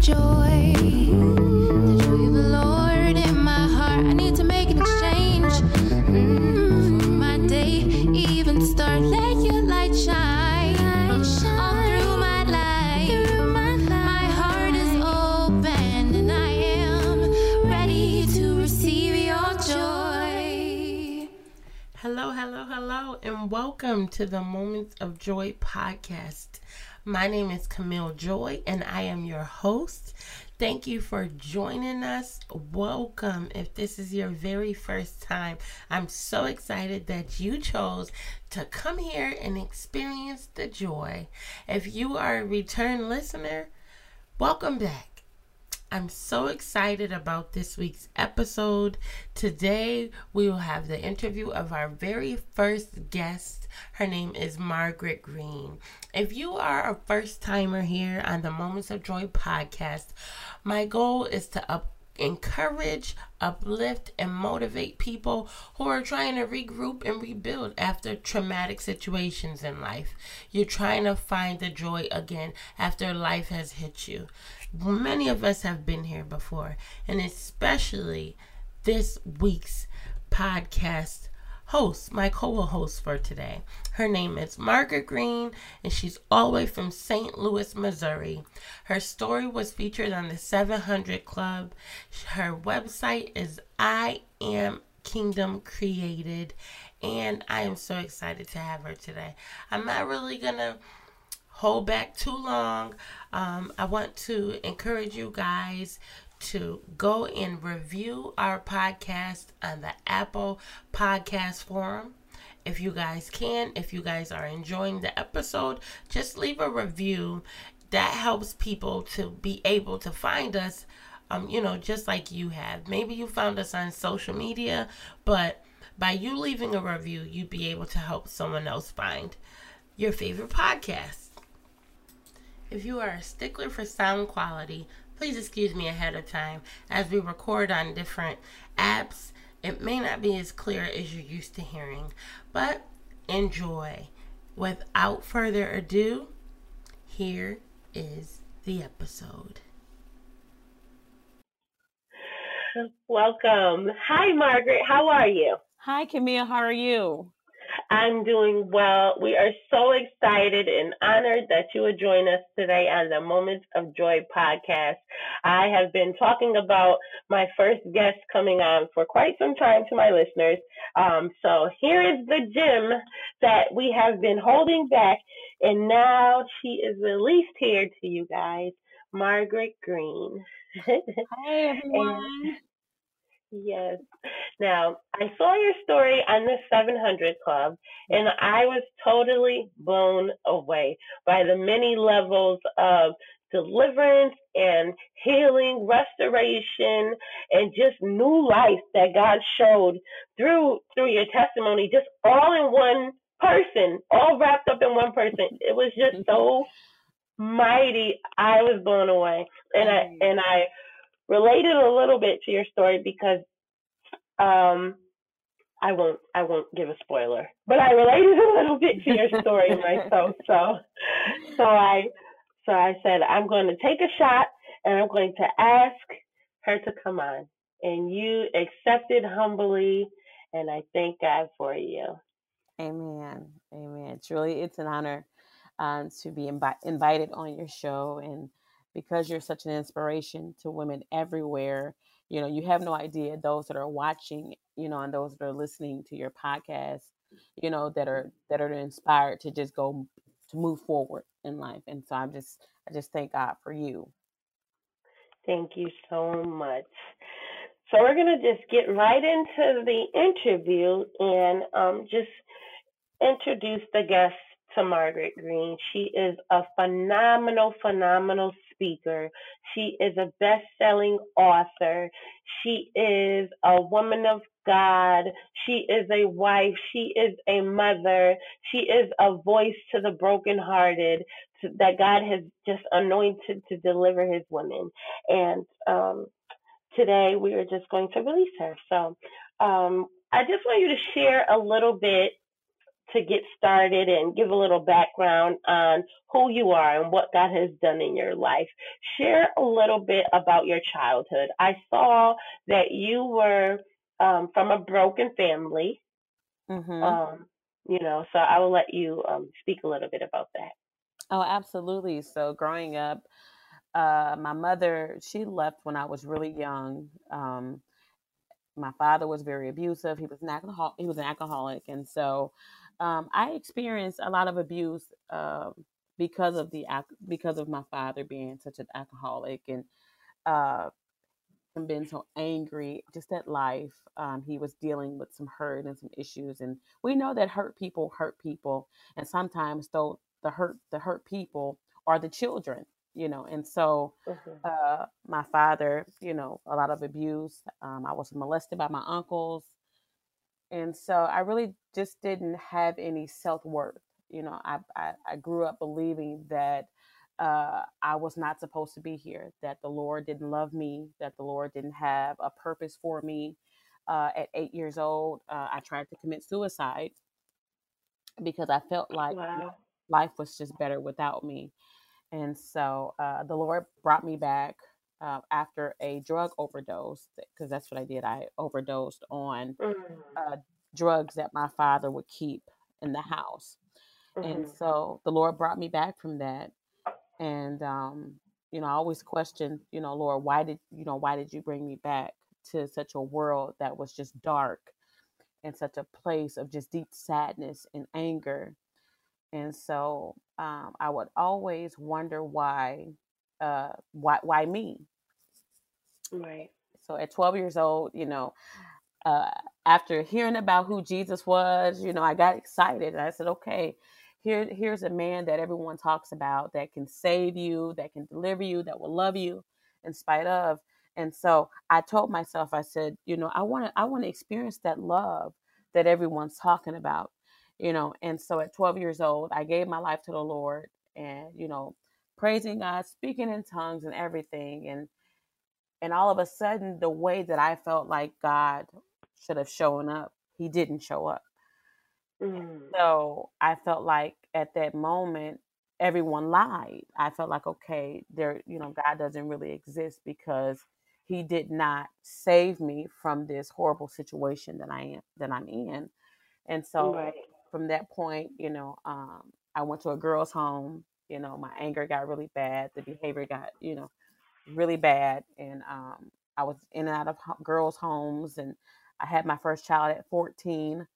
joy. The joy of the Lord in my heart. I need to make an exchange. Mm, for my day, even start. Let your light shine. All through my life. My heart is open and I am ready to receive your joy. Hello, hello, hello, and welcome to the Moments of Joy podcast. My name is Camille Joy, and I am your host. Thank you for joining us. Welcome. If this is your very first time, I'm so excited that you chose to come here and experience the joy. If you are a return listener, welcome back. I'm so excited about this week's episode. Today, we will have the interview of our very first guest. Her name is Margaret Green. If you are a first timer here on the Moments of Joy podcast, my goal is to up encourage, uplift, and motivate people who are trying to regroup and rebuild after traumatic situations in life. You're trying to find the joy again after life has hit you. Many of us have been here before, and especially this week's podcast host, my co host for today. Her name is Margaret Green, and she's all the way from St. Louis, Missouri. Her story was featured on the 700 Club. Her website is I Am Kingdom Created, and I am so excited to have her today. I'm not really gonna hold back too long. Um, I want to encourage you guys to go and review our podcast on the Apple Podcast Forum. If you guys can, if you guys are enjoying the episode, just leave a review. That helps people to be able to find us, um, you know, just like you have. Maybe you found us on social media, but by you leaving a review, you'd be able to help someone else find your favorite podcast. If you are a stickler for sound quality, please excuse me ahead of time. As we record on different apps, it may not be as clear as you're used to hearing, but enjoy. Without further ado, here is the episode. Welcome. Hi, Margaret. How are you? Hi, Camille. How are you? I'm doing well. We are so excited and honored that you would join us today on the Moments of Joy podcast. I have been talking about my first guest coming on for quite some time to my listeners. Um, so here is the gem that we have been holding back, and now she is released here to you guys, Margaret Green. Hi, everyone. And- Yes. Now, I saw your story on the 700 Club, and I was totally blown away by the many levels of deliverance and healing, restoration, and just new life that God showed through through your testimony, just all in one person, all wrapped up in one person. It was just mm-hmm. so mighty. I was blown away, and I and I related a little bit to your story because um I won't I won't give a spoiler, but I related a little bit to your story myself. So so I so I said I'm going to take a shot and I'm going to ask her to come on. And you accepted humbly and I thank God for you. Amen. Amen. Truly, it's an honor um, to be invi- invited on your show. And because you're such an inspiration to women everywhere, you know, you have no idea those that are watching, you know, and those that are listening to your podcast, you know, that are that are inspired to just go to move forward in life. And so I'm just I just thank God for you. Thank you so much. So we're to just get right into the interview and um, just introduce the guest to Margaret Green. She is a phenomenal, phenomenal speaker. She is a best selling author. She is a woman of God. She is a wife. She is a mother. She is a voice to the brokenhearted to, that God has just anointed to deliver his women. And um, today we are just going to release her. So um, I just want you to share a little bit to get started and give a little background on who you are and what God has done in your life, share a little bit about your childhood. I saw that you were um, from a broken family. Mm-hmm. Um, you know, so I will let you um, speak a little bit about that. Oh, absolutely. So growing up, uh, my mother, she left when I was really young. Um, my father was very abusive. He was an alcohol. He was an alcoholic, and so um, I experienced a lot of abuse uh, because of the because of my father being such an alcoholic and uh, and being so angry just at life. Um, he was dealing with some hurt and some issues, and we know that hurt people hurt people, and sometimes though the hurt the hurt people are the children you know and so mm-hmm. uh, my father you know a lot of abuse um, i was molested by my uncles and so i really just didn't have any self-worth you know i i, I grew up believing that uh, I was not supposed to be here, that the Lord didn't love me, that the Lord didn't have a purpose for me. Uh, at eight years old, uh, I tried to commit suicide because I felt like wow life was just better without me. And so uh, the Lord brought me back uh, after a drug overdose, because that's what I did. I overdosed on mm. uh, drugs that my father would keep in the house. Mm-hmm. And so the Lord brought me back from that. And, um, you know, I always question, you know, Lord, why did, you know, why did you bring me back to such a world that was just dark and such a place of just deep sadness and anger? and so um, I would always wonder why, uh, why, why me? Right. So at 12 years old, you know, uh, after hearing about who Jesus was, you know, I got excited and I said, okay, here, here's a man that everyone talks about that can save you, that can deliver you, that will love you in spite of. And so I told myself, I said, you know, I want to, I want to experience that love that everyone's talking about you know and so at 12 years old i gave my life to the lord and you know praising god speaking in tongues and everything and and all of a sudden the way that i felt like god should have shown up he didn't show up mm. so i felt like at that moment everyone lied i felt like okay there you know god doesn't really exist because he did not save me from this horrible situation that i am that i'm in and so right from that point, you know, um, I went to a girls' home. You know, my anger got really bad. The behavior got, you know, really bad, and um, I was in and out of girls' homes. And I had my first child at 14.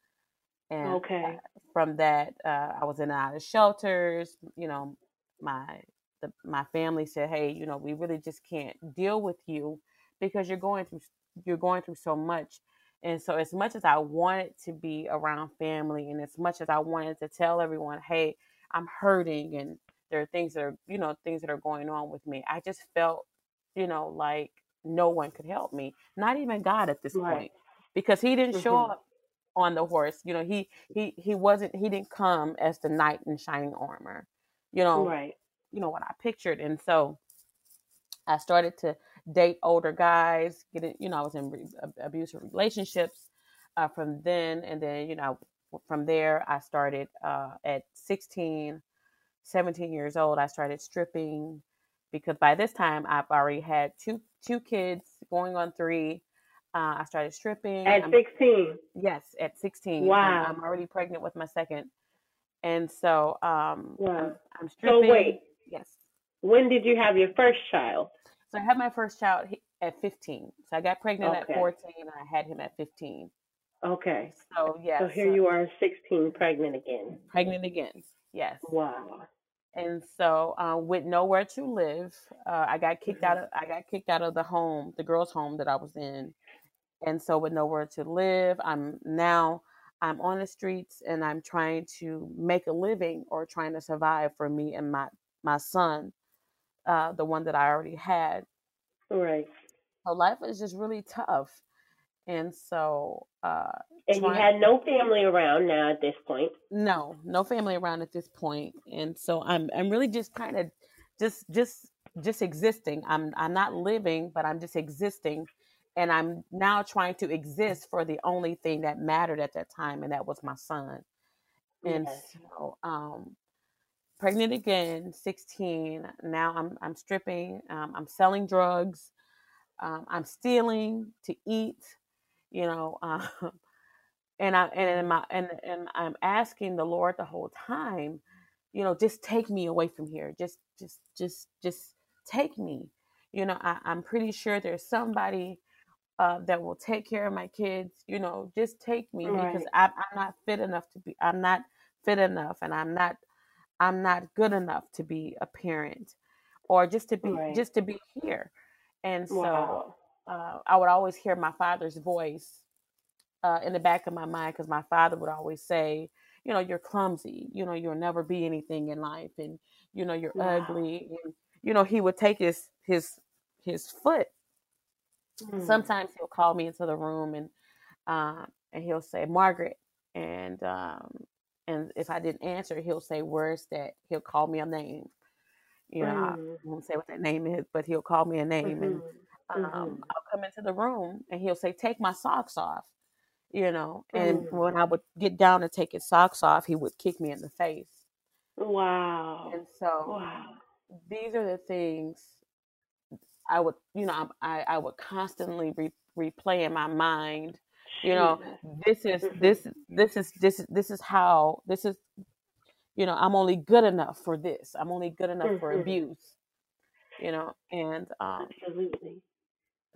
And okay. from that, uh, I was in and out of shelters. You know, my the, my family said, "Hey, you know, we really just can't deal with you because you're going through you're going through so much." And so, as much as I wanted to be around family, and as much as I wanted to tell everyone, hey, I'm hurting, and there are things that are, you know, things that are going on with me, I just felt, you know, like no one could help me, not even God at this right. point, because He didn't mm-hmm. show up on the horse. You know, he he he wasn't. He didn't come as the knight in shining armor. You know, right. You know what I pictured, and so I started to date older guys, getting, you know, I was in re- abusive relationships uh, from then. And then, you know, from there, I started uh, at 16, 17 years old, I started stripping because by this time I've already had two two kids going on three. Uh, I started stripping at 16. Yes, at 16. Wow. I'm, I'm, already pregnant with my second, and so um, wow. I'm, I'm stripping. So wait. Yes. When did you have your first child? So I had my first child at 15. So I got pregnant okay. at 14 and I had him at 15. Okay. So yeah. So here so, you are, 16, pregnant again. Pregnant again. Yes. Wow. And so, uh, with nowhere to live, uh, I got kicked out of I got kicked out of the home, the girls' home that I was in, and so with nowhere to live, I'm now I'm on the streets and I'm trying to make a living or trying to survive for me and my my son uh, the one that I already had. Right. So life is just really tough. And so, uh, and trying... you had no family around now at this point. No, no family around at this point. And so I'm, I'm really just kind of just, just, just existing. I'm, I'm not living, but I'm just existing. And I'm now trying to exist for the only thing that mattered at that time, and that was my son. And Yes. so, um, pregnant again, 16. Now I'm I'm stripping. Um, I'm selling drugs. Um, I'm stealing to eat. You know, um, and I and in my and and I'm asking the Lord the whole time, you know, just take me away from here. Just just just just take me. You know, I, I'm pretty sure there's somebody uh, that will take care of my kids. You know, just take me because I'm I'm not fit enough to be. I'm not fit enough, and I'm not I'm not good enough to be a parent, or just to be Right. just to be here. And so Wow. Uh, I would always hear my father's voice uh, in the back of my mind because my father would always say, you know, you're clumsy. You know, you'll never be anything in life, and you know, you're Wow. ugly. And you know, he would take his his his foot. Mm. Sometimes he'll call me into the room and uh, and he'll say, Margaret, and um, and if I didn't answer, he'll say words that he'll call me a name. You know, I Mm. won't say what that name is, but he'll call me a name, and Mhm. Um, Mhm. I'll come into the room and he'll say, "Take my socks off," you know. And Mm. when I would get down to take his socks off, he would kick me in the face. Wow. And so Wow. these are the things I would, you know, I I would constantly re- replay in my mind. You know, this is Mhm. this this is this is this is how this is. You know, I'm only good enough for this. I'm only good enough for Mhm. abuse. You know, and um, Absolutely.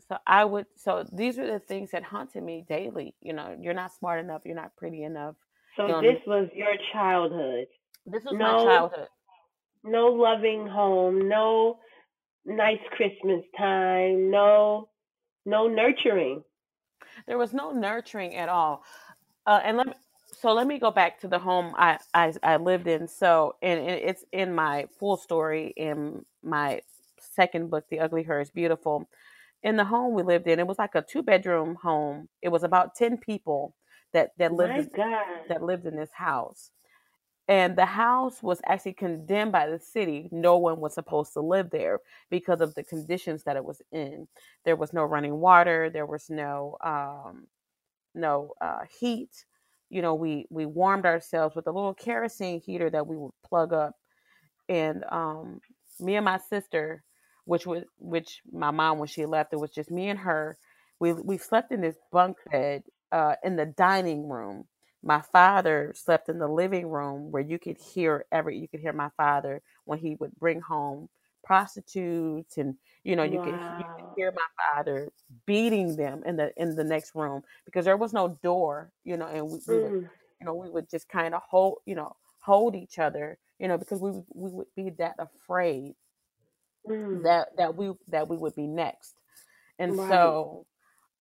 So I would so these are the things that haunted me daily. You know, you're not smart enough, you're not pretty enough. So know, this was your childhood. this was my No, childhood. no loving home, no nice Christmas time, no, no nurturing. There was no nurturing at all. Uh, and let me, so let me go back to the home I, I, I lived in. So, and, and it's in my full story in my second book, The Ugly Her is Beautiful. In the home we lived in, it was like a two bedroom home. It was about 10 people that, that lived in, that lived in this house. And the house was actually condemned by the city. No one was supposed to live there because of the conditions that it was in. There was no running water. There was no um, no uh, heat. You know, we we warmed ourselves with a little kerosene heater that we would plug up. And um, me and my sister, which was which my mom when she left, it was just me and her. We we slept in this bunk bed uh, in the dining room. My father slept in the living room where you could hear every you could hear my father when he would bring home prostitutes and you know you could you could hear my father beating them in the in the next room because there was no door you know and we, we would Mm. you know we would just kind of hold you know hold each other you know because we we would be that afraid Mm. that that we that we would be next and Right. so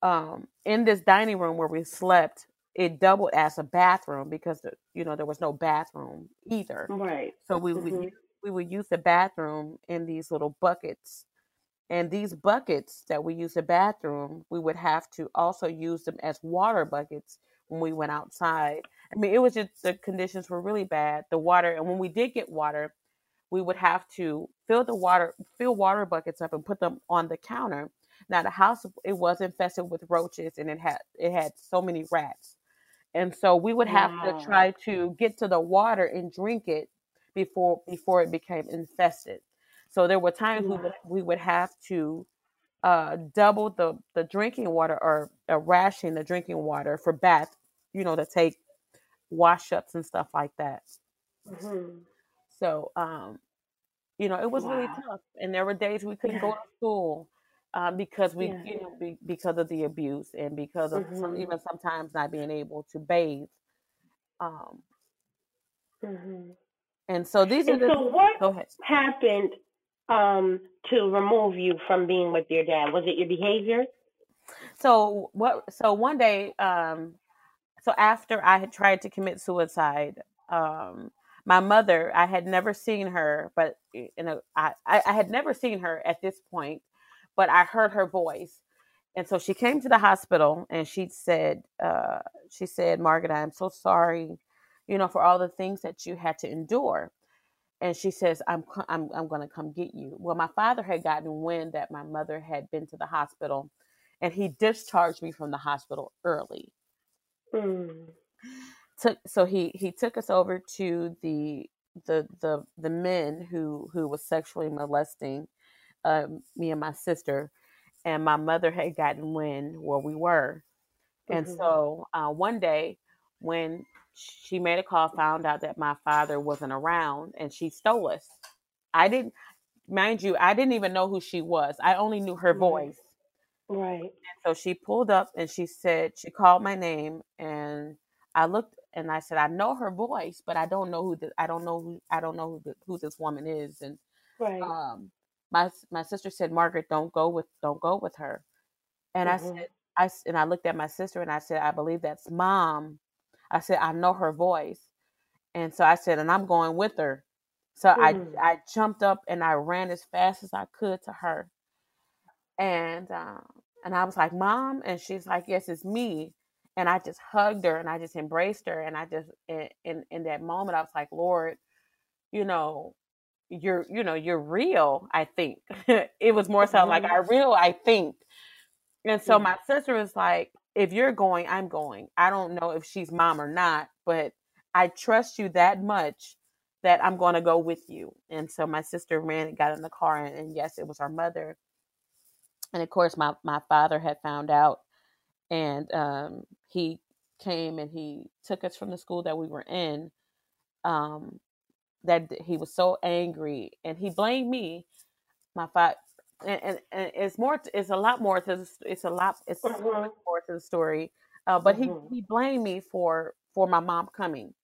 um in this dining room where we slept it doubled as a bathroom because the, you know there was no bathroom either Right. so we would Mhm. use, we would use the bathroom in these little buckets and these buckets that we use the bathroom we would have to also use them as water buckets when we went outside i mean it was just the conditions were really bad the water and when we did get water we would have to fill the water fill water buckets up and put them on the counter. Now the house it was infested with roaches and it had it had so many rats. And so we would have to try to get to the water and drink it before before it became infested. So there were times we would we would have to uh, double the the drinking water or uh, ration the drinking water for bath you know to take wash ups and stuff like that. Mhm. so um you know it was really tough and there were days we couldn't go to school um, because we Yeah. you know be, because of the abuse and because of some, Mhm. even sometimes not being able to bathe um Mhm. and so these are the so, what happened um, to remove you from being with your dad? Was it your behavior? so what so one day um so after i had tried to commit suicide um my mother i had never seen her but you know I, I had never seen her at this point but i heard her voice. And so she came to the hospital and she said uh she said margaret i'm so sorry you know for all the things that you had to endure. And she says i'm i'm, I'm going to come get you. Well my father had gotten wind that my mother had been to the hospital and he discharged me from the hospital early. Mm. Took so he he took us over to the the the the men who who was sexually molesting um, me and my sister, and my mother had gotten wind where we were, and Mhm. so uh, one day when she made a call, found out that my father wasn't around, and she stole us. I didn't, mind you, I didn't even know who she was. I only knew her voice. Right. So she pulled up and she said, she called my name and I looked and I said, I know her voice, but I don't know who the, I don't know who I don't know who, the, who this woman is. And Right. um, my my sister said, Margaret, don't go with don't go with her. And I Mhm. said, I and I looked at my sister and I said, I believe that's mom. I said, I know her voice. And so I said, and I'm going with her. So Mm. I I jumped up and I ran as fast as I could to her and um, and I was like, "Mom," and she's like, "Yes, it's me." And I just hugged her and I just embraced her, and I just in in, in that moment I was like, "Lord, you know, you're you know you're real." I think it was more so like. "I mm-hmm. real," I think. And so my sister was like, "If you're going, I'm going. I don't know if she's mom or not, but I trust you that much." That I'm going to go with you. And so my sister ran and got in the car, and, and yes, it was our mother and of course my my father had found out and um he came and he took us from the school that we were in um that he was so angry and he blamed me my father and, and, and it's more it's a lot more to the, it's a lot it's so much Mhm. more to the story uh, but he Mhm. he blamed me for for my mom coming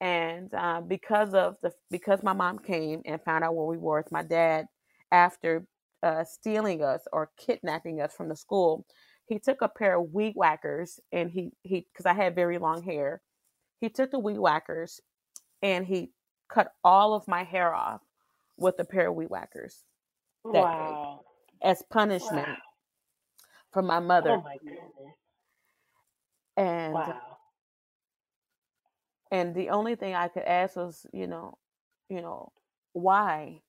and uh, because of the because my mom came and found out where we were with my dad after uh, stealing us or kidnapping us from the school he took a pair of weed whackers and he he because i had very long hair he took the weed whackers and he cut all of my hair off with a pair of weed whackers that day Wow. as punishment Wow. for my mother. Oh mother my goodness. and Wow. and the only thing i could ask was you know you know why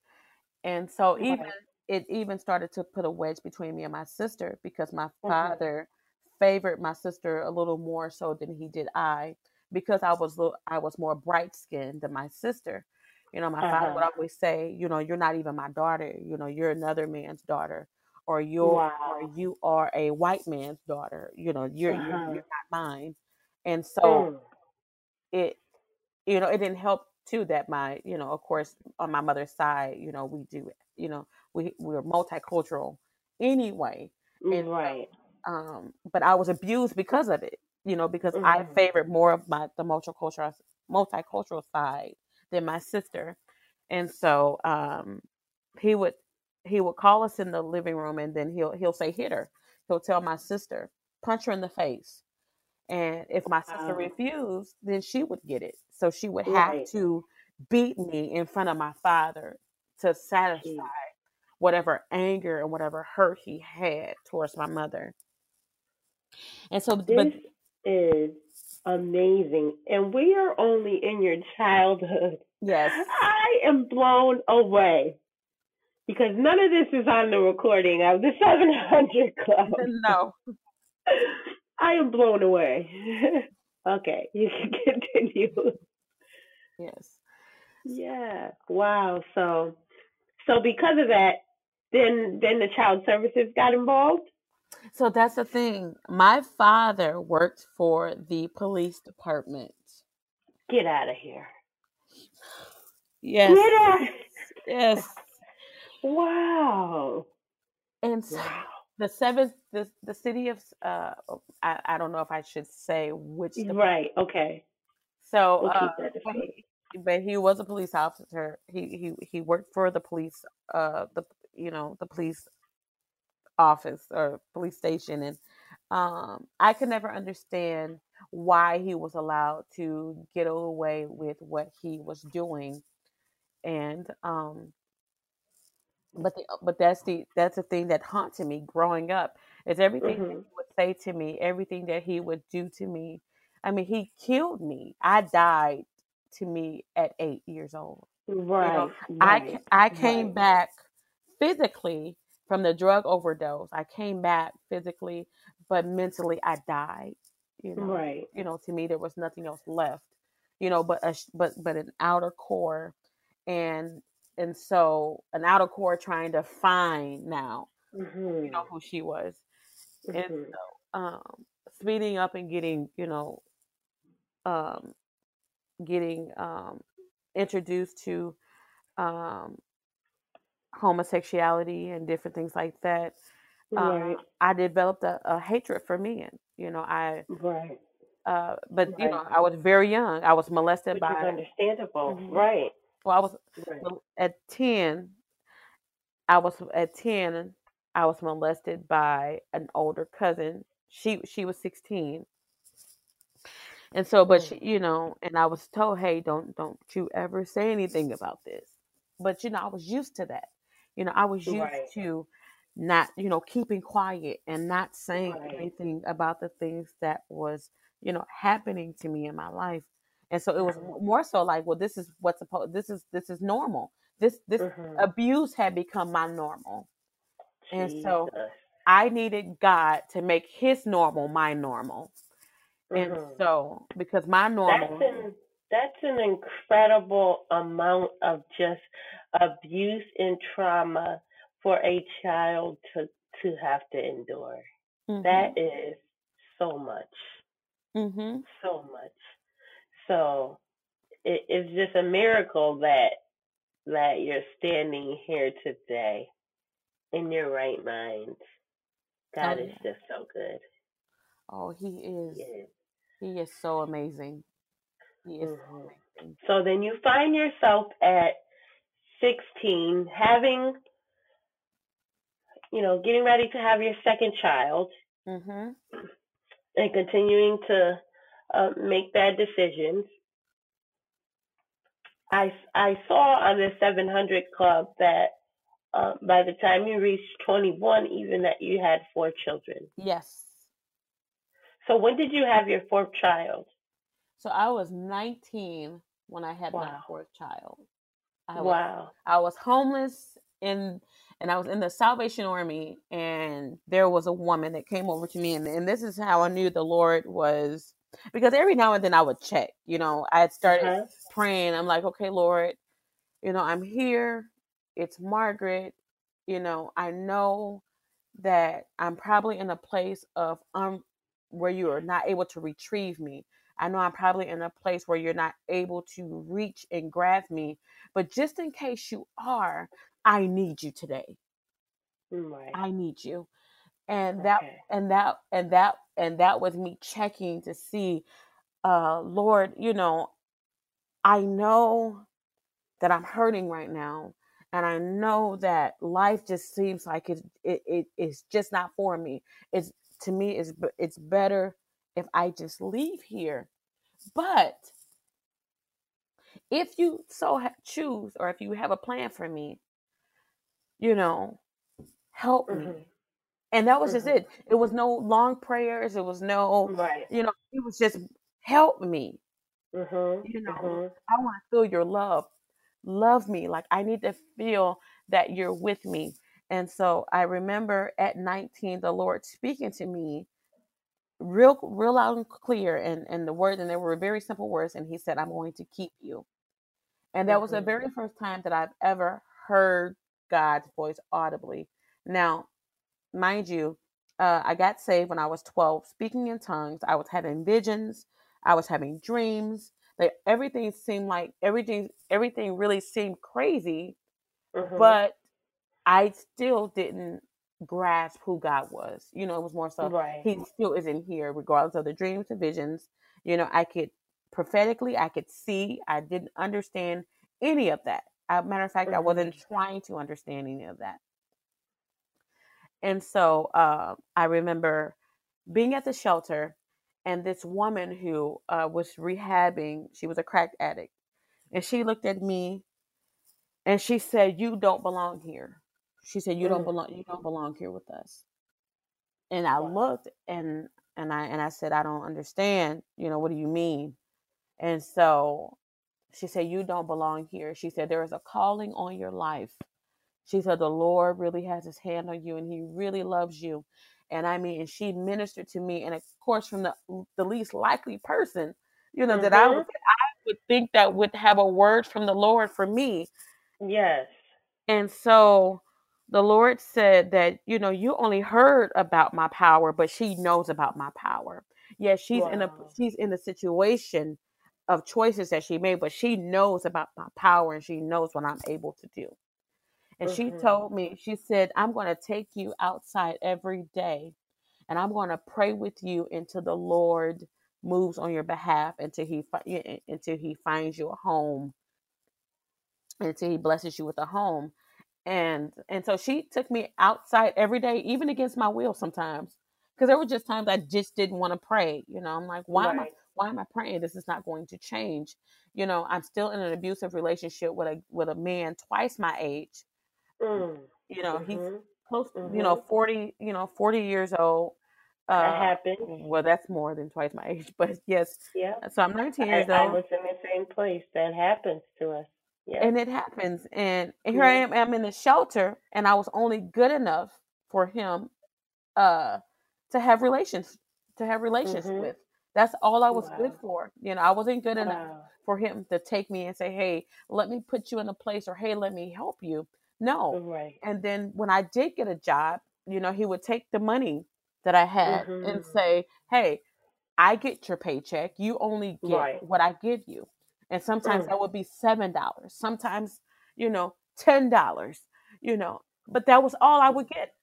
and so even. It even started to put a wedge between me and my sister because my Mhm. father favored my sister a little more so than he did I because I was I was more bright skinned than my sister. You know, my father would Uh-huh. always say, you know, you're not even my daughter. You know, you're another man's daughter, or you're or you are a white man's daughter. You know, you're you're, Uh-huh. you're not mine. And so Mm. it you know it didn't help too that my you know of course on my mother's side you know we do you know we we're multicultural anyway and Right. um but i was abused because of it you know because i Mhm. favored more of my the multicultural multicultural side than my sister and so um he would he would call us in the living room and then he'll he'll say hit her he'll tell my sister punch her in the face and if my sister Wow. refused, then she would get it. So she would have Right. to beat me in front of my father to satisfy. Whatever anger and whatever hurt he had towards my mother. And so, but This is amazing. And we are only in your childhood. yes, I am blown away because none of this is on the recording of the 700 Club. no, I am blown away. okay, you can continue. yes. Yeah. Wow. So, so because of that, then then the child services got involved. So that's the thing. My father worked for the police department. Get out of here. Yes, Get out. yes. Wow. And so Wow. the seventh, the the city of uh, I, I don't know if I should say which. Right. Okay. So We'll uh, but he, but he was a police officer. He he he worked for the police, uh, the you know the police office or police station, and um, I could never understand why he was allowed to get away with what he was doing, and um, but the, but that's the that's the thing that haunted me growing up is everything that Mhm. he would say to me, everything that he would do to me. I mean, he killed me. I died to me at eight years old. Right. I Right. ca- I came right. back physically from the drug overdose. I came back physically, but mentally I died. You know, Right. you know, to me there was nothing else left. You know, but a, but but an outer core, and and so an outer core trying to find now, Mhm. you know, who she was, and Mhm. so um, speeding up and getting, you know, um, getting um, introduced to um, homosexuality and different things like that, Right. uh, I developed a, a hatred for men. You know, I, Right. uh, but you know, I was very young. I was molested Which by, understandable. Mhm. Right. well, I was Right. at 10, I was at 10, I was molested by an older cousin. She, she was 16. And so, but she, you know, and I was told, hey, don't, don't you ever say anything about this. But, you know, I was used to that. You know, I was used Right. to not, you know, keeping quiet and not saying Right. anything about the things that was, you know, happening to me in my life. And so it was Mhm. more so like, well, this is what's supposed, this is, this is normal. This, this Mhm. abuse had become my normal. And so I needed God to make his normal my normal. And Mhm. so, because my normal, That's an incredible amount of just abuse and trauma for a child to to have to endure. Mhm, That is so much, mhm, so much. So it, it's just a miracle that that you're standing here today in your right mind. God Oh, is yeah. just so good. oh, he is, he is so amazing. He is so Mhm. amazing. So then you find yourself at 16 having, you know, getting ready to have your second child Mhm, and continuing to uh, make bad decisions. I, I saw on the 700 Club that uh, by the time you reached 21, even that you had four children. yes. So when did you have your fourth child? So I was 19 when I had my fourth child. I was, Wow. I was homeless in, and I was in the Salvation Army, and there was a woman that came over to me, and, and this is how I knew the Lord was, because every now and then I would check. You know, I had started praying. I'm like, okay, Lord, you know, I'm here. It's Margaret. You know, I know that I'm probably in a place of um where you are not able to retrieve me. I know I'm probably in a place where you're not able to reach and grab me. But just in case you are, I need you today. Right. I need you. And that Okay. and that and that and that was me checking to see uh Lord, you know, I know that I'm hurting right now and I know that life just seems like it it, it it's just not for me. It's to me it's it's better if I just leave here. But if you so ha- choose or if you have a plan for me, you know, help me. Mhm. And that was just Mhm. it. It was no long prayers. It was no, Right. you know, it was just help me. Mhm. You know, Mhm. I want to feel your love. Love me. Like I need to feel that you're with me. And so I remember at 19, the Lord speaking to me real, real loud and clear. And, and the words and they were very simple words. And he said, I'm going to keep you. And that was the Mhm. very first time that I've ever heard God's voice audibly. Now, mind you, uh, I got saved when I was 12, speaking in tongues. I was having visions. I was having dreams. Like everything seemed like everything, everything really seemed crazy, Mhm. but I still didn't grasp who God was. You know, it was more so Right. He still isn't here, regardless of the dreams and visions. You know, I could prophetically, I could see. I didn't understand any of that. As a matter of fact, I wasn't trying to understand any of that. And so uh, I remember being at the shelter, and this woman who uh, was rehabbing, she was a crack addict, and she looked at me, and she said, "You don't belong here." She said, "You don't Mm. belong. You don't belong here with us." And I looked, and and I and I said, "I don't understand. You know, what do you mean?" And so she said, You don't belong here. She said, There is a calling on your life. She said, The Lord really has his hand on you and he really loves you. and I mean, she ministered to me, and of course, from the the least likely person, you know, that I Mhm. would I would think that would have a word from the Lord for me, Yes. and so the Lord said that, you know, you only heard about my power, but she knows about my power. Yes, she's in a she's in a situation of choices that she made, but she knows about my power and she knows what I'm able to do. And she Mhm. told me, she said, I'm going to take you outside every day and I'm going to pray with you until the Lord moves on your behalf until he until he finds you a home until he blesses you with a home and and so she took me outside every day even against my will sometimes because there were just times i just didn't want to pray you know i'm like why am i why am i praying this is not going to change you know i'm still in an abusive relationship with a with a man twice my age Mm. you know he's Mhm. close you know Mhm. 40 you know 40 years old That uh happens. well that's more than twice my age but yes Yeah. so i'm 19 I, years I old was in the same place. That happens to us. Yes. and it happens and here i am i'm in the shelter and i was only good enough for him uh to have relations to have relations Mhm. with that's all i was good for you know i wasn't good enough for him to take me and say hey let me put you in a place or hey let me help you no Right. and then when i did get a job you know he would take the money that i had and Mhm. say hey I get your paycheck. You only get Right. what I give you. And sometimes that would be seven dollars. Sometimes, you know, ten dollars. You know, but that was all I would get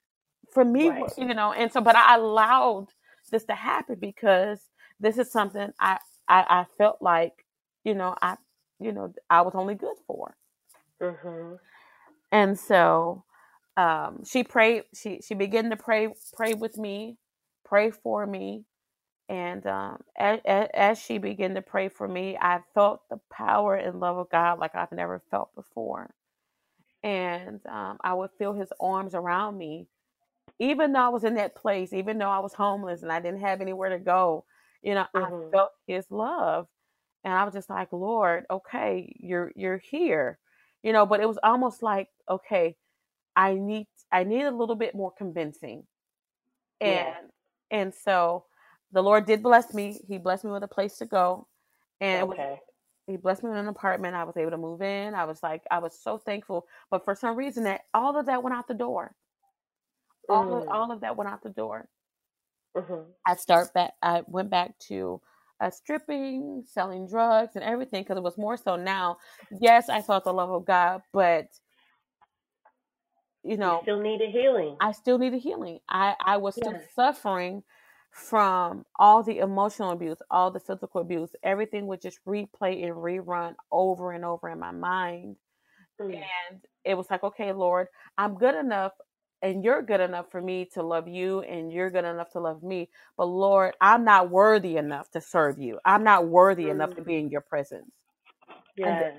for me. Right. You know, and so, but I allowed this to happen because this is something I I, I felt like, you know, I you know I was only good for. Mhm. And so, um, she prayed. She she began to pray pray with me, pray for me and um, as, as she began to pray for me, I felt the power and love of God like I've never felt before. And um, I would feel his arms around me, even though I was in that place, even though I was homeless and I didn't have anywhere to go. You know, I Mhm. felt his love, and I was just like, Lord, okay, you're you're here. You know, but it was almost like, okay, I need I need a little bit more convincing Yeah. and and so the lord did bless me he blessed me with a place to go and Okay. he blessed me with an apartment i was able to move in i was like i was so thankful but for some reason that all of that went out the door all of Mm. all of that went out the door Mhm. i start back i went back to uh, stripping selling drugs and everything because it was more so now yes i felt the love of god but you You know still needed healing. I still needed healing. I, I was still suffering from all the emotional abuse, all the physical abuse. Everything would just replay and rerun over and over in my mind. Mm. And it was like, okay, Lord, I'm good enough and you're good enough for me to love you and you're good enough to love me. But Lord, I'm not worthy enough to serve you. I'm not worthy enough to Mm. be in your presence. And Yes.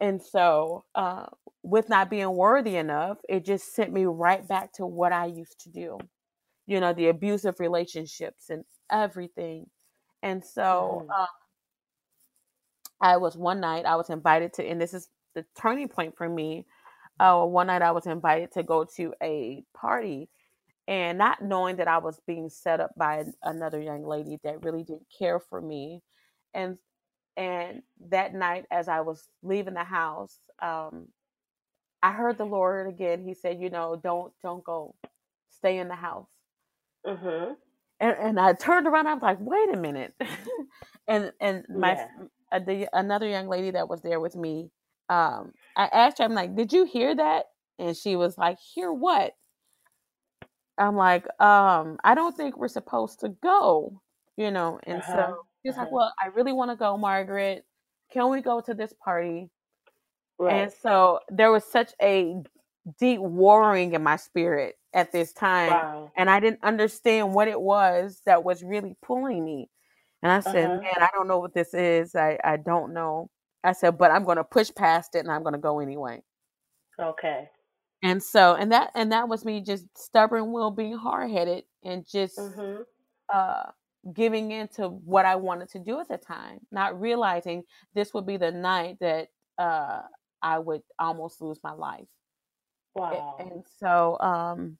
and so, uh, with not being worthy enough, it just sent me right back to what I used to do. You know, the abusive relationships and everything. And so, Mhm. uh, I was one night I was invited to, and this is the turning point for me. Uh, one night I was invited to go to a party, and not knowing that I was being set up by another young lady that really didn't care for me, and and that night as I was leaving the house, um, I heard the Lord again. He said, you know, don't don't go, stay in the house. Mhm. And and I turned around. I was like, wait a minute. and and my Yeah. uh, the another young lady that was there with me, um, I asked her, I'm like, did you hear that? And she was like, hear what? I'm like, um, I don't think we're supposed to go, you know. And so Uh-huh. she's like, Uh-huh. well, I really want to go, Margaret. Can we go to this party? And so there was such a deep warring in my spirit at this time. Wow. And I didn't understand what it was that was really pulling me. And I said, Uh-huh. Man, I don't know what this is. I, I don't know. I said, but I'm gonna push past it and I'm gonna go anyway. Okay. And so and that and that was me just stubborn will being hard headed and just Mhm. uh giving in to what I wanted to do at the time, not realizing this would be the night that uh I would almost lose my life. Wow. And so um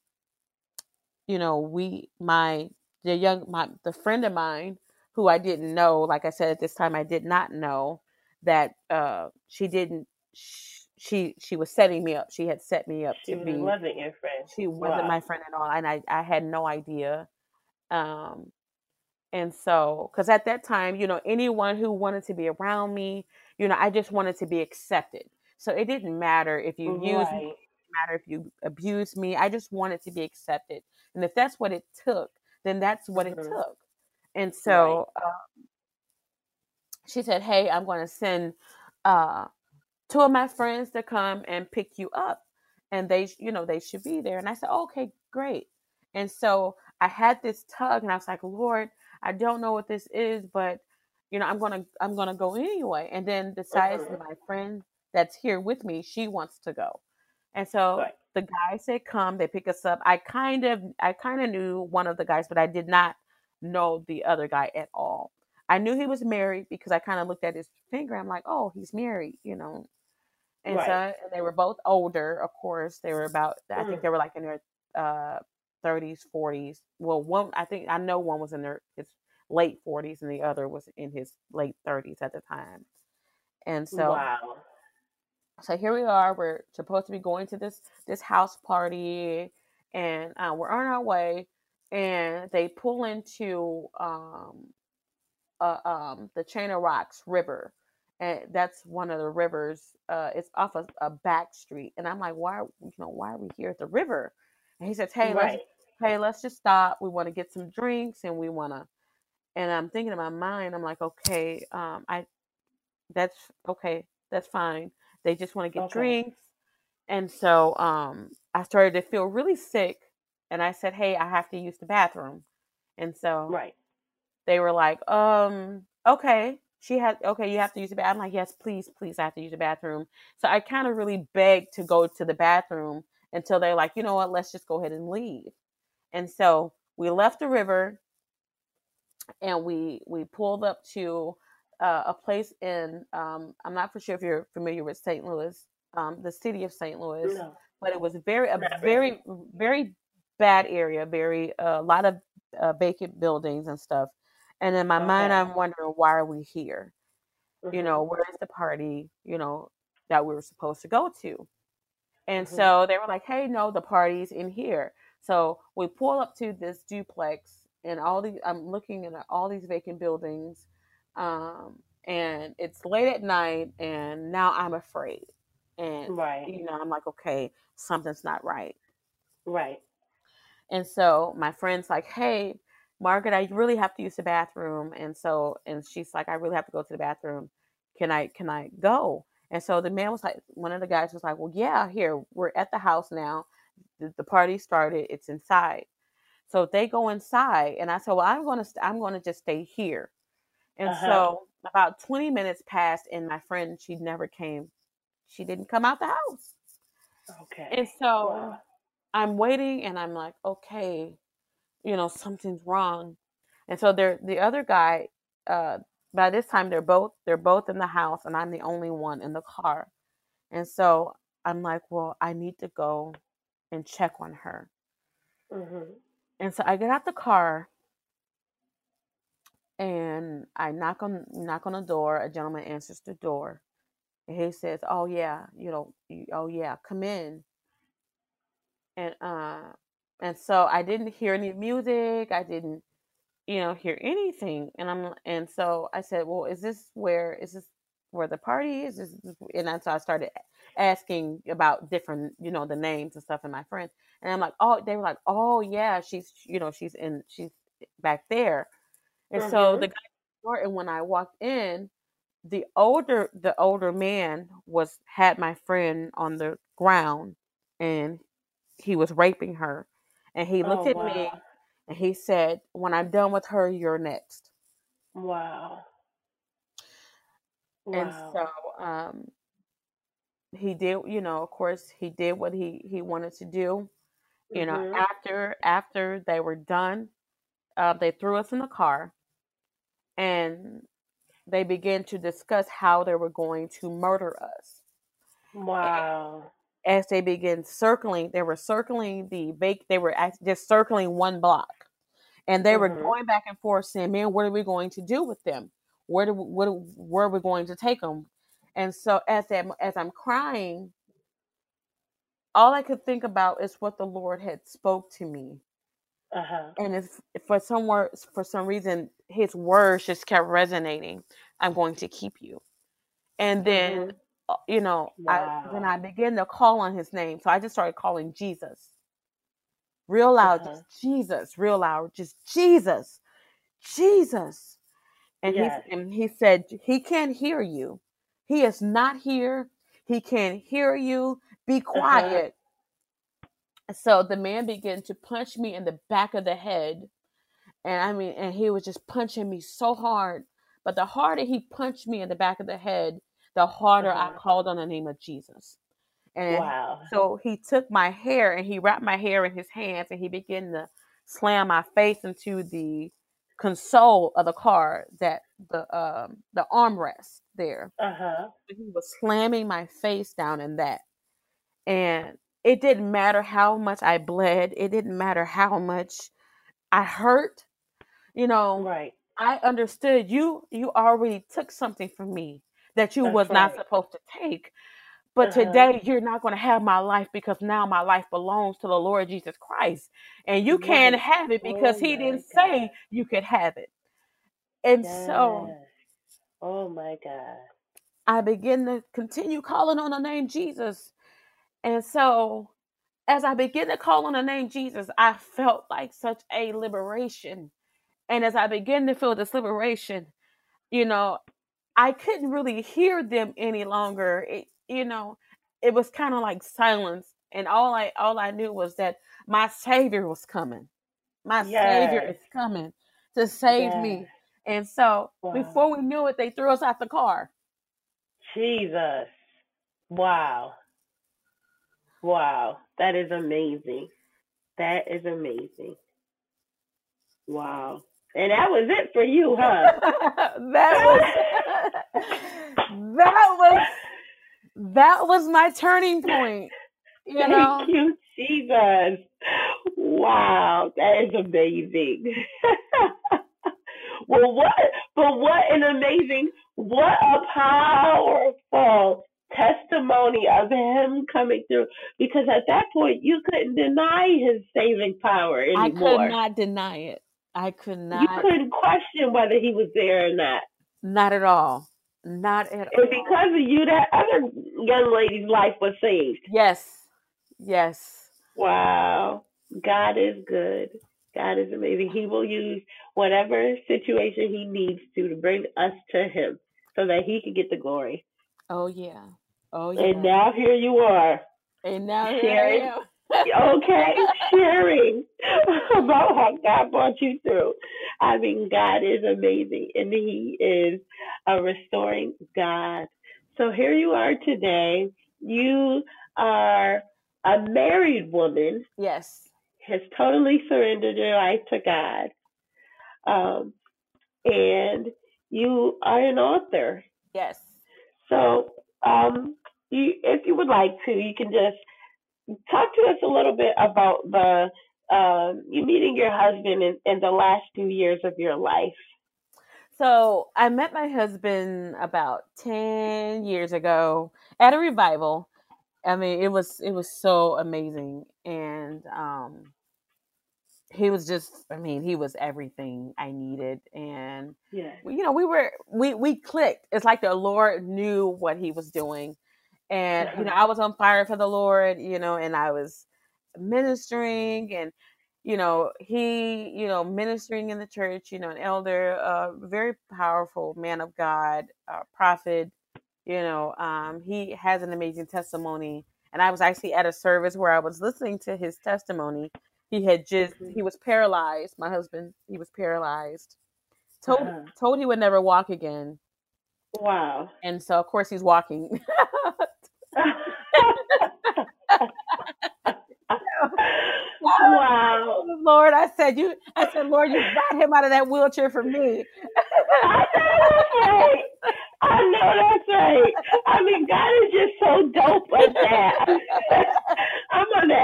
you know, we my the young my the friend of mine who I didn't know, like I said at this time, I did not know that uh, she didn't. She she was setting me up. She had set me up She to be. She wasn't your friend. She wasn't my friend at all, and I I had no idea. Um, and so, because at that time, you know, anyone who wanted to be around me, you know, I just wanted to be accepted. So it didn't matter if you used me, Right. it didn't matter if you abused me. I just wanted to be accepted. And if that's what it took, then that's what it Mhm. took. And Right. so uh, she said, Hey, I'm going to send uh, two of my friends to come and pick you up. And they, you know, they should be there. And I said, okay, great. And so I had this tug and I was like, Lord, I don't know what this is, but you know, I'm gonna I'm gonna go anyway. And then decides Mhm. my friend that's here with me, she wants to go. And so Right. the guys said come, they pick us up. I kind of I kind of knew one of the guys, but I did not know the other guy at all. I knew he was married because I kind of looked at his finger. I'm like, oh, he's married, you know. And so and they were both older, of course. They were about I think Mhm. they were like in their uh 30s, 40s. Well, one I think I know one was in their his late 40s and the other was in his late 30s at the time. And so Wow. So here we are. We're supposed to be going to this this house party, and uh, we're on our way. And they pull into um, uh, um, the Chain of Rocks River, and that's one of the rivers. Uh, it's off of a back street, and I'm like, why? You know, why are we here at the river? And he says, hey, let's hey, let's just stop. We want to get some drinks, and we want to. And I'm thinking in my mind, I'm like, okay, um, I that's okay, that's fine. They just want to get Okay. drinks. And so um I started to feel really sick and I said, Hey, I have to use the bathroom. And so Right. they were like, um, okay. She had okay, you have to use the bathroom. I'm like, yes, please, please, I have to use the bathroom. So I kind of really begged to go to the bathroom until they're like, you know what, let's just go ahead and leave. And so we left the river and we we pulled up to uh, a place in um, I'm not for sure if you're familiar with St. Louis, um, the city of St. Louis, No. but it was very a very very bad area, very a lot of uh, vacant buildings and stuff. And in my mind, I'm wondering why are we here? You Mhm. know, where is the party? You know that we were supposed to go to. And Mhm. so they were like, "Hey, no, the party's in here." So we pull up to this duplex, and all these I'm looking at all these vacant buildings, um, and it's late at night, and now I'm afraid, and Right. you know I'm like, okay, something's not right. Right. And so my friend's like, "Hey, Margaret, I really have to use the bathroom." And so and she's like, "I really have to go to the bathroom. Can I can I go?" And so the man was like, one of the guys was like, "Well, yeah, here we're at the house now. The, the party started. It's inside." So they go inside, and I said, "Well, I'm gonna st- I'm gonna just stay here." And Uh-huh. so about 20 minutes passed, and my friend she never came. She didn't come out the house. Okay. And so Wow. I'm waiting and I'm like, okay, you know, something's wrong. And so they're the other guy, uh, by this time they're both they're both in the house and I'm the only one in the car. And so I'm like, well, I need to go and check on her. Mhm. And so I get out the car and I knock on knock on the door. A gentleman answers the door. And he says, "Oh yeah, you know, oh yeah, come in." And uh and so I didn't hear any music. I didn't, you know, hear anything. And I'm and so I said, "Well, is this where is this where the party is?" is and so I started asking about different, you know, the names and stuff and my friends. And I'm like, "Oh, they were like, "Oh yeah, she's, you know, she's in she's back there." And so Mhm. the guy at the door, and when I walked in, the older the older man was had my friend on the ground and he was raping her. And he looked Oh, at me and he said, When I'm done with her, you're next. Wow. And so um he did, you know, of course he did what he he wanted to do. You know, Mhm. after after they were done, uh, they threw us in the car and they began to discuss how they were going to murder us. Wow. as they began circling, they were circling the bake, they were just circling one block. And they mm-hmm. were going back and forth saying, Man, what are we going to do with them? Where do we, what, where are we going to take them? And so as that, as I'm crying, all I could think about is what the Lord had spoke to me. Uh-huh. And if, if for some words, for some reason, His words just kept resonating. I'm going to keep you. And then mm-hmm uh, you know, wow. I then I began to call on his name. So I just started calling Jesus. Real loud, uh-huh. just Jesus, real loud, just Jesus, Jesus. And yes. he and he said, He can't hear you. He is not here. He can't hear you. Be uh-huh. quiet. Uh-huh. So the man began to punch me in the back of the head. And I mean, and he was just punching me so hard. But the harder he punched me in the back of the head, the harder I uh-huh. called on the name of Jesus. And wow. so he took my hair and he wrapped my hair in his hands and he began to slam my face into the console of the car that the um the armrest there. Uh-huh. He was slamming my face down in that. And it didn't matter how much I bled, it didn't matter how much I hurt. You know, right. I understood you you already took something from me that you That's was right. not supposed to take. But uh-huh. today you're not going to have my life because now my life belongs to the Lord Jesus Christ. And you can't have it because oh he didn't God. say you could have it. And yes. so Oh my God. I begin to continue calling on the name Jesus. And so as I begin to call on the name Jesus, I felt like such a liberation. And as I begin to feel this liberation, you know, I couldn't really hear them any longer. It, you know, it was kind of like silence, and all I all I knew was that my Savior was coming. My yes. Savior is coming to save yes. me. And so wow. before we knew it, they threw us out the car. Jesus. Wow. Wow. That is amazing. That is amazing. Wow. And that was it for you, huh? that was that was that was my turning point. You Thank know? you, Jesus. Wow, that is amazing. well, what? But what an amazing, what a powerful testimony of him coming through. Because at that point, you couldn't deny his saving power anymore. I could not deny it. I could not. You couldn't question whether he was there or not. Not at all. Not at and all. And because of you, that other young lady's life was saved. Yes. Yes. Wow. God is good. God is amazing. He will use whatever situation he needs to to bring us to him so that he can get the glory. Oh yeah. Oh yeah. And now here you are. And now am okay, sharing about how God brought you through. I mean, God is amazing and He is a restoring God. So here you are today. You are a married woman. Yes. Has totally surrendered your life to God. Um, and you are an author. Yes. So, um, you, if you would like to, you can just talk to us a little bit about the uh, you meeting your husband in, in the last few years of your life. So I met my husband about ten years ago at a revival. I mean, it was it was so amazing, and um, he was just i mean he was everything i needed and yeah. you know we were we we clicked it's like the lord knew what he was doing and you know i was on fire for the lord you know and i was ministering and you know he you know ministering in the church you know an elder uh very powerful man of god uh, prophet you know um he has an amazing testimony and i was actually at a service where i was listening to his testimony he had just mm-hmm. he was paralyzed my husband he was paralyzed told told he would never walk again wow and so of course he's walking wow. Lord, I said you I said, Lord, you got him out of that wheelchair for me. I know that's right. I know that's right. I mean, God is just so dope at that.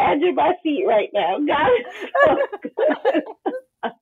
Edge of my seat right now. God is so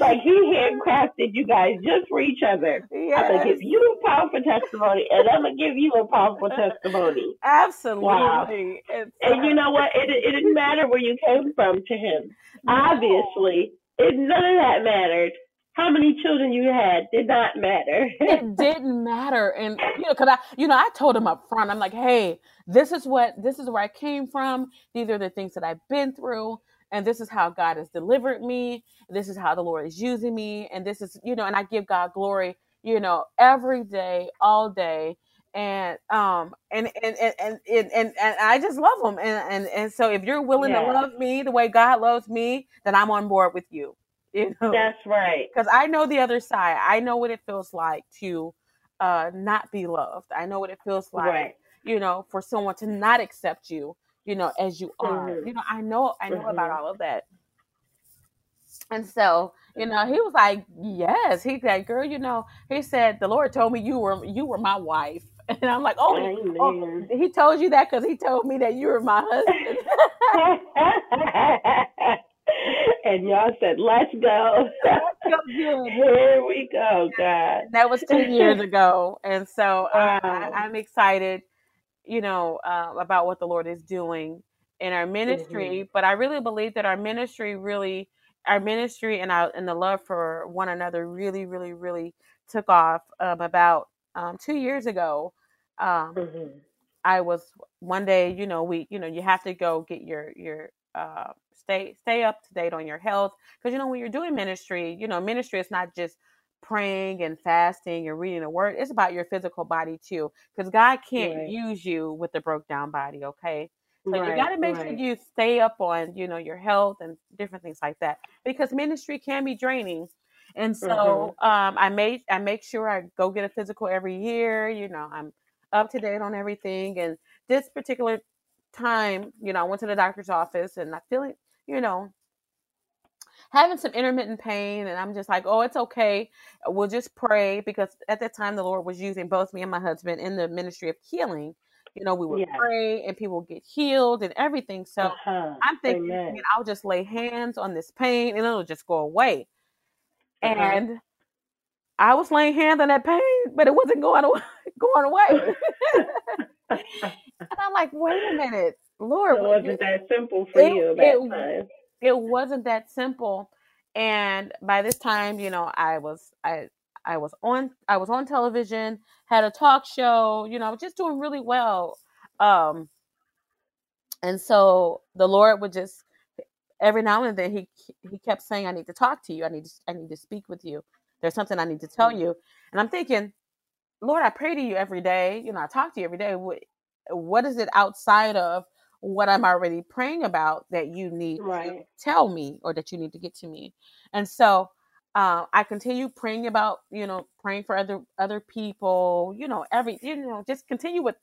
like he handcrafted you guys just for each other. Yes. I'm gonna give you a powerful testimony, and I'm gonna give you a powerful testimony. Absolutely. Wow. It's, And you know what? It, it didn't matter where you came from to him. Obviously, it, none of that mattered. How many children you had did not matter. it didn't matter and you know because i you know i told him up front i'm like hey this is what this is where i came from these are the things that i've been through and this is how god has delivered me this is how the lord is using me and this is you know and i give god glory you know every day all day and um and and and and, and, and, and i just love him and, and and so if you're willing Yeah. to love me the way god loves me then i'm on board with you you know That's right. because I know the other side. I know what it feels like to uh, not be loved. I know what it feels like, Right. You know, for someone to not accept you, you know, as you are. Mhm. You know, I know, I know about Mhm. all of that. And so, you know, he was like, "Yes." He said, "Girl, you know," he said, "The Lord told me you were you were my wife," and I'm like, "Oh, he- oh he told you that because he told me that you were my husband." and y'all said, "Let's go." Here we go, God. that was two years ago and so I, I, i'm excited you know uh, about what the lord is doing in our ministry but i really believe that our ministry really our ministry and our and the love for one another really really really took off um, about um, two years ago um, Mhm. I was one day, you know, we, you know, you have to go get your your uh, stay stay up to date on your health because you know when you're doing ministry, you know, ministry is not just praying and fasting and reading the word. It's about your physical body too, because God can't Right. use you with a broke down body. Okay, so you got to make sure you stay up on, you know, your health and different things like that because ministry can be draining. And so um, I made I make sure I go get a physical every year. You know, I'm up to date on everything. And this particular time, you know, I went to the doctor's office and I feeling, you know, having some intermittent pain. And I'm just like, oh, it's okay. We'll just pray because at that time the Lord was using both me and my husband in the ministry of healing. You know, we would pray and people get healed and everything. So Uh-huh. I'm thinking, Amen. I'll just lay hands on this pain and it'll just go away. Uh-huh. And I was laying hands on that pain, but it wasn't going away. Going away. and I'm like, wait a minute, Lord, it wasn't that simple for It- you that it- time. It wasn't that simple. And by this time, you know, I was I I was on I was on television, had a talk show, you know, just doing really well. Um and so the Lord would just every now and then he he kept saying I need to talk to you. I need to I need to speak with you. There's something I need to tell you. And I'm thinking, Lord, I pray to you every day. You know, I talk to you every day. What, what is it outside of what I'm already praying about that you need to Right. tell me or that you need to get to me? And so uh, I continue praying about, you know, praying for other other people, you know, every, you know, just continue with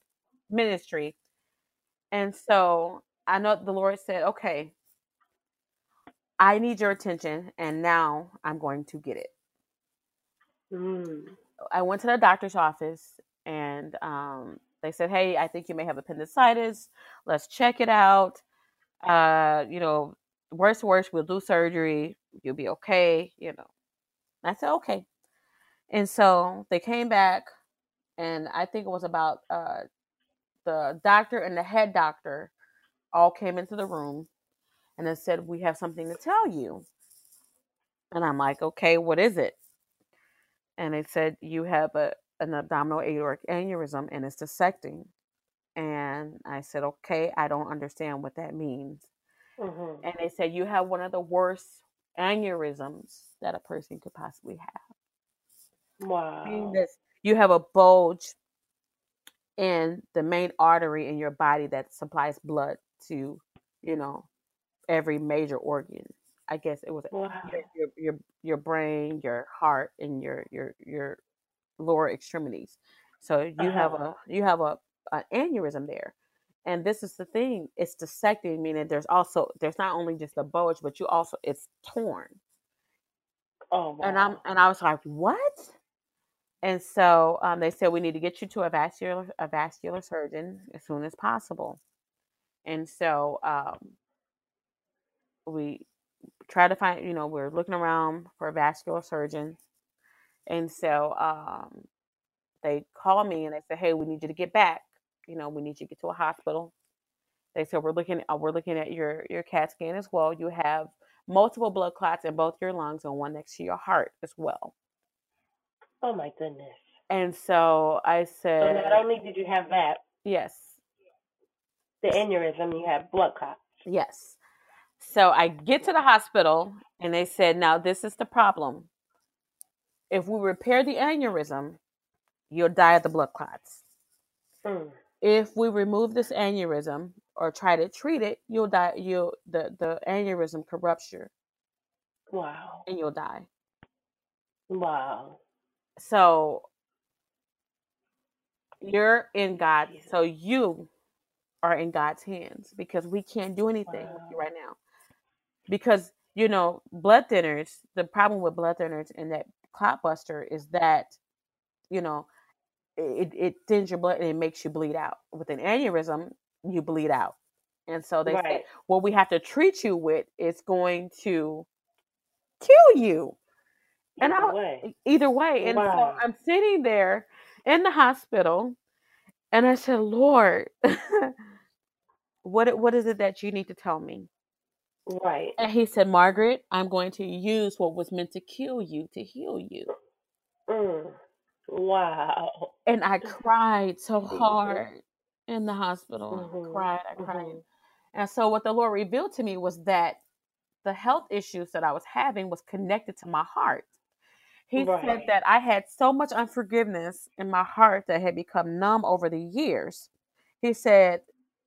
ministry. And so I know the Lord said, okay, I need your attention, and now I'm going to get it. Mm. I went to the doctor's office and um, they said, "Hey, I think you may have appendicitis. Let's check it out. Uh, you know, worst worst, we'll do surgery. You'll be okay. You know." I said, "Okay." And so they came back, and I think it was about uh, the doctor and the head doctor all came into the room, and they said, "We have something to tell you." And I'm like, "Okay, what is it?" and they said you have a an abdominal aortic aneurysm and it's dissecting. And I said, okay, I don't understand what that means. Mhm. And they said you have one of the worst aneurysms that a person could possibly have. Meaning Wow. this, you have a bulge in the main artery in your body that supplies blood to, you know, every major organ. I guess it was Wow. your your your, your brain, your heart, and your your your lower extremities. So you have Uh-huh. a you have a an aneurysm there, and this is the thing: it's dissecting, meaning there's also there's not only just a bulge, but you also it's torn. Oh wow. And I'm and I was like, what? And so um, they said we need to get you to a vascular a vascular surgeon as soon as possible. And so um, we try to find, you know, we're looking around for a vascular surgeon. And so um, they call me and they say, "Hey, we need you to get back. You know, we need you to get to a hospital." They said, "We're looking, uh, we're looking at your your CAT scan as well. You have multiple blood clots in both your lungs and one next to your heart as well." Oh my goodness. And so I said, So not only did you have that, "Yes, the aneurysm, you had blood clots. yes." So I get to the hospital and they said, "Now this is the problem. If we repair the aneurysm, you'll die of the blood clots." Mm. if we remove this aneurysm or try to treat it, you'll die. You'll the the aneurysm could rupture Wow. and you'll die. Wow. So you're in God. So you are in God's hands because we can't do anything with you right now. Because you know, blood thinners. The problem with blood thinners and that clot buster is that you know it, it thins your blood and it makes you bleed out. With an aneurysm, you bleed out. And so they say what we have to treat you with is going to kill you. And Either I way. either way. And so I'm sitting there in the hospital and I said, Lord, what what is it that you need to tell me? Right. And he said, Margaret, I'm going to use what was meant to kill you to heal you. Mm. Wow. And I cried so hard in the hospital. I Mhm. cried, I cried. Mhm. And so what the Lord revealed to me was that the health issues that I was having was connected to my heart. He said that I had so much unforgiveness in my heart that had become numb over the years. He said,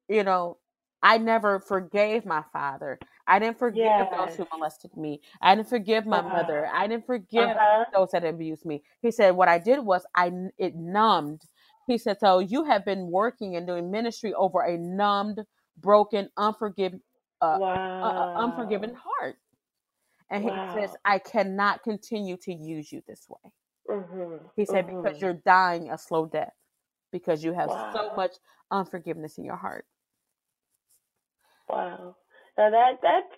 you know, I never forgave my father. I didn't forgive those who molested me. I didn't forgive my mother. I didn't forgive Uh-huh. those that abused me. He said, what I did was I it numbed. He said, so you have been working and doing ministry over a numbed, broken, unforgive, uh, uh, uh, unforgiven heart. And he says, I cannot continue to use you this way. Mm-hmm. He said, because Mm-hmm. you're dying a slow death because you have so much unforgiveness in your heart. Wow. Now that that's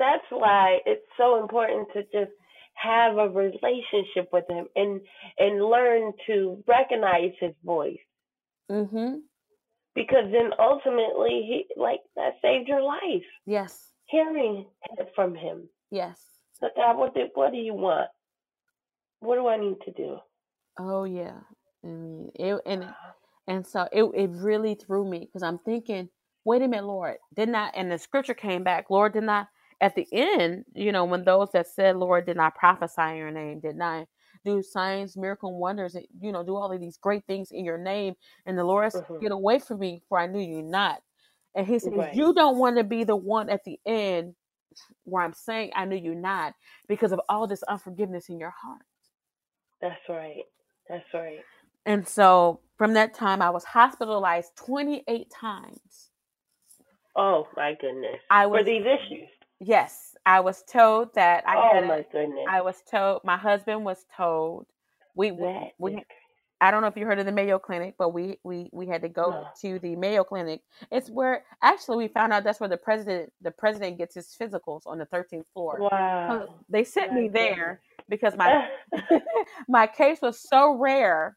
that's why it's so important to just have a relationship with him and and learn to recognize his voice Mm-hmm. because then ultimately he like that saved your life Yes. hearing it from him. Yes. So God, what do, what do you want? What do I need to do? Oh yeah. I mean, it, and and so it it really threw me because I'm thinking, wait a minute, Lord, did not and the scripture came back, Lord did not at the end, you know, when those that said, Lord, did not prophesy in your name, did not do signs, miracle, and wonders, and, you know, do all of these great things in your name, and the Lord said, Mhm. get away from me, for I knew you not. And He said, Right. you don't want to be the one at the end where I'm saying I knew you not because of all this unforgiveness in your heart. That's right. That's right. And so from that time, I was hospitalized 28 times. Oh my goodness. I For these issues. yes, I was told that I Oh my a, goodness. I was told, my husband was told, we, that we, I don't know if you heard of the Mayo Clinic, but we, we, we had to go No. to the Mayo Clinic. It's where, actually, we found out that's where the president, the president gets his physicals on the 13th floor. So Wow. they sent My me there because my, my case was so rare.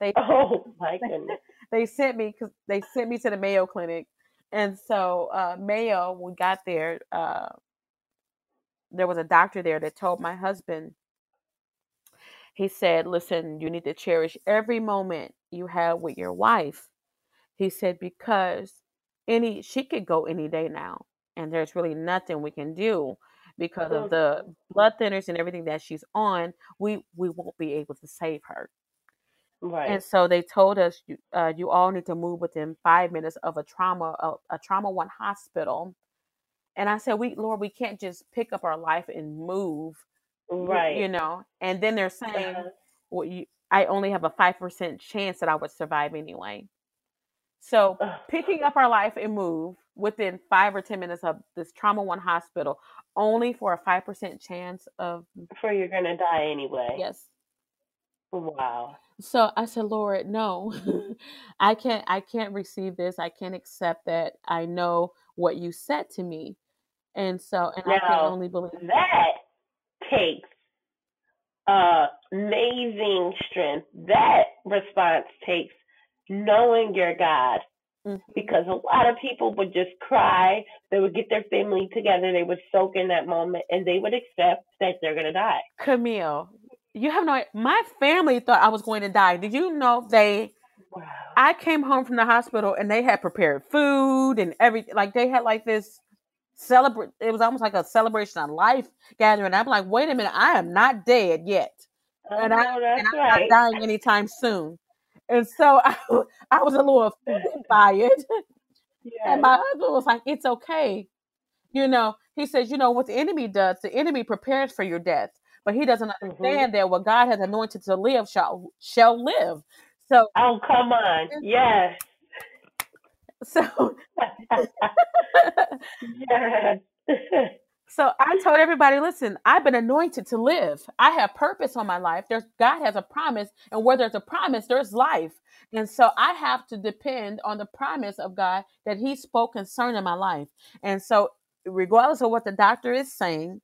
They oh my goodness. they sent me because they sent me to the Mayo Clinic, and so uh, Mayo, we got there, uh, there was a doctor there that told my husband. He said, "Listen, you need to cherish every moment you have with your wife." He said because any she could go any day now, and there's really nothing we can do because of the Mhm. blood thinners and everything that she's on. We we won't be able to save her. Right. And so they told us, you- uh, you all need to move within five minutes of a trauma, a, a trauma one hospital. And I said, we, Lord, we can't just pick up our life and move, you- right. You know. And then they're saying, Uh-huh. well, you, I only have a five percent chance that I would survive anyway. So Ugh. picking up our life and move within five or ten minutes of this trauma one hospital, only for a five percent chance of For you're gonna die anyway. yes. Wow. So I said, Lord, no, I can't I can't receive this. I can't accept that. I know what you said to me. And so and I can only believe that takes uh, amazing strength. That response takes knowing your God. Mhm. Because a lot of people would just cry. They would get their family together. They would soak in that moment and they would accept that they're going to die. Camille, you have no my family thought I was going to die. Did you know they Wow. I came home from the hospital and they had prepared food and everything. Like they had like this celebrate. It was almost like a celebration of life gathering. I'm like, wait a minute, I am not dead yet, Oh, and I no, that's and I'm right. not dying anytime soon. And so I, I was a little offended by it. And my husband was like, it's okay. You know, he says, you know, what the enemy does, the enemy prepares for your death, but he doesn't Mhm. understand that what God has anointed to live shall shall live. So Oh, come on. Yes. so yes. So I told everybody, listen, I've been anointed to live. I have purpose on my life. There's God has a promise, and where there's a promise, there's life. And so I have to depend on the promise of God that He spoke concerning my life. And so, regardless of what the doctor is saying,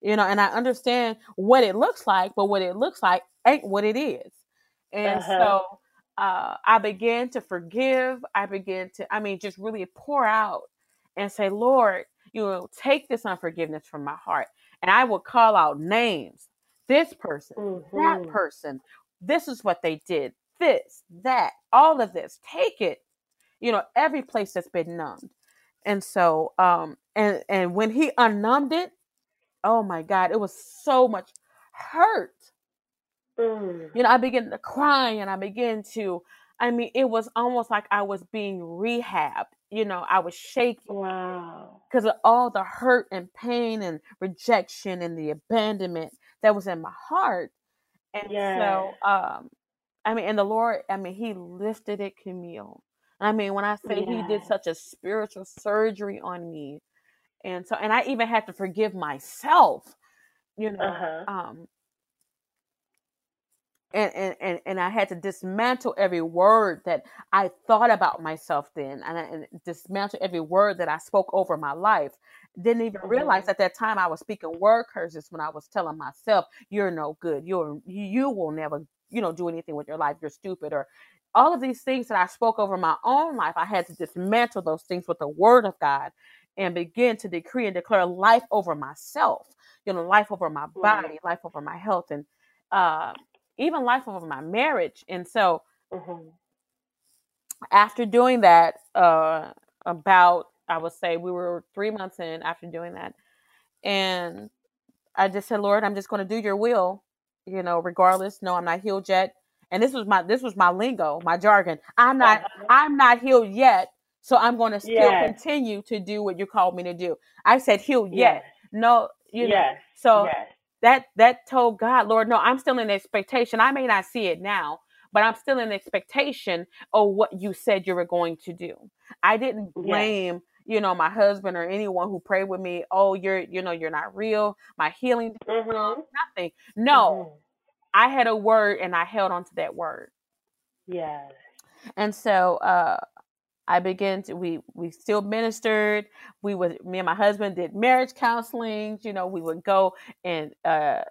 you know, and I understand what it looks like, but what it looks like ain't what it is. And Uh-huh. so uh, I began to forgive. I began to, I mean, just really pour out and say, Lord, you know, take this unforgiveness from my heart. And I would call out names. This person, that Mhm. person, this is what they did. This, that, all of this. Take it. You know, every place that's been numbed. And so, um, and and when he unnumbed it, oh my God, it was so much hurt Mm. you know, I began to cry and I began to, I mean, it was almost like I was being rehabbed. You know, I was shaking Wow. because of all the hurt and pain and rejection and the abandonment that was in my heart. And so, um, I mean, and the Lord, I mean, He lifted it, Camille. I mean, when I say He did such a spiritual surgery on me, and so, and I even had to forgive myself, you know, Uh-huh. um, and, and and and I had to dismantle every word that I thought about myself then, and, I, and dismantle every word that I spoke over my life. Didn't even realize Mhm. at that time I was speaking word curses when I was telling myself, "You're no good. You're you, you will never, you know, do anything with your life. You're stupid." Or all of these things that I spoke over my own life, I had to dismantle those things with the word of God and begin to decree and declare life over myself. You know, life over my Right. body, life over my health, and uh, even life over my marriage. And so Mhm. after doing that, uh, about I would say we were three months in after doing that, and I just said, Lord, I'm just going to do Your will, you know, regardless. No, I'm not healed yet. And this was my this was my lingo, my jargon. I'm not Uh-huh. I'm not healed yet, so I'm going to still Yes. continue to do what you called me to do. I said heal, Yes. yet. No, you know. So yes. that that told God, Lord, no, I'm still in expectation. I may not see it now, but I'm still in expectation of what you said you were going to do. I didn't Yes. blame, you know, my husband or anyone who prayed with me. Oh, you're, you know, you're not real. My healing, Mhm. nothing. No, Mhm. I had a word and I held on to that word. Yes. And so uh I began to we we still ministered. We would me and my husband did marriage counseling, you know, we would go and uh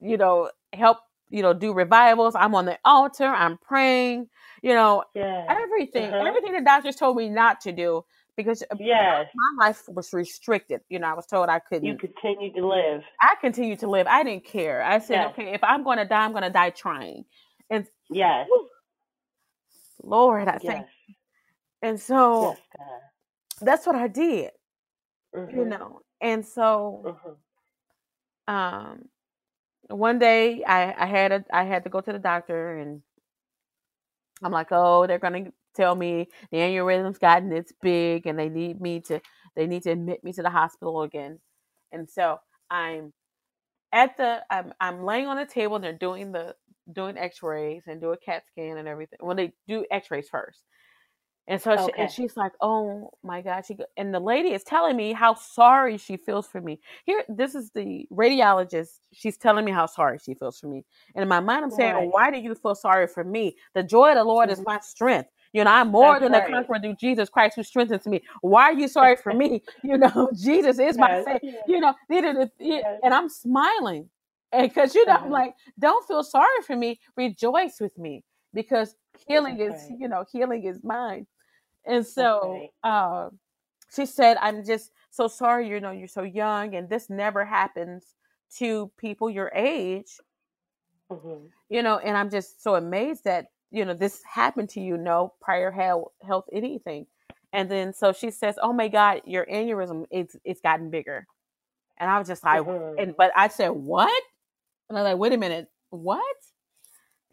you know help, you know, do revivals. I'm on the altar, I'm praying, you know, Yes. everything, Uh-huh. everything the doctors told me not to do because uh, Yes. my life was restricted. You know, I was told I couldn't You continue to live. I continued to live. I didn't care. I said, Yes. okay, if I'm going to die, I'm going to die trying. And Yes. Lord, I think Yes. And so Yes, that's what I did. you Mhm. know and so Mhm. um one day i i had a i had to go to the doctor and i'm like oh they're gonna tell me the aneurysm's gotten it's big and they need me to they need to admit me to the hospital again and so i'm at the i'm i'm laying on the table and they're doing the doing x-rays and do a cat scan and everything well they do x-rays first And so, she, and she's like, "Oh my God!" She and the lady is telling me how sorry she feels for me. Here, this is the radiologist. She's telling me how sorry she feels for me. And in my mind, I'm saying, Right. "Why do you feel sorry for me? The joy of the Lord is my strength. You know, I'm more That's than a conqueror through Jesus Christ who strengthens me. Why are you sorry for me? You know, Jesus is my Yes, savior. You know, neither the, Yes. and I'm smiling, and because you know, I'm Uh-huh. like, don't feel sorry for me. Rejoice with me because healing is, you know, healing is mine. And so right. uh, she said, I'm just so sorry, you know, you're so young and this never happens to people your age, Mhm. you know, and I'm just so amazed that, you know, this happened to you, no prior health, health anything. And then so she says, Oh my God, your aneurysm, it's it's gotten bigger. And I was just like, Mhm. and but I said, What? And I was like, wait a minute, what?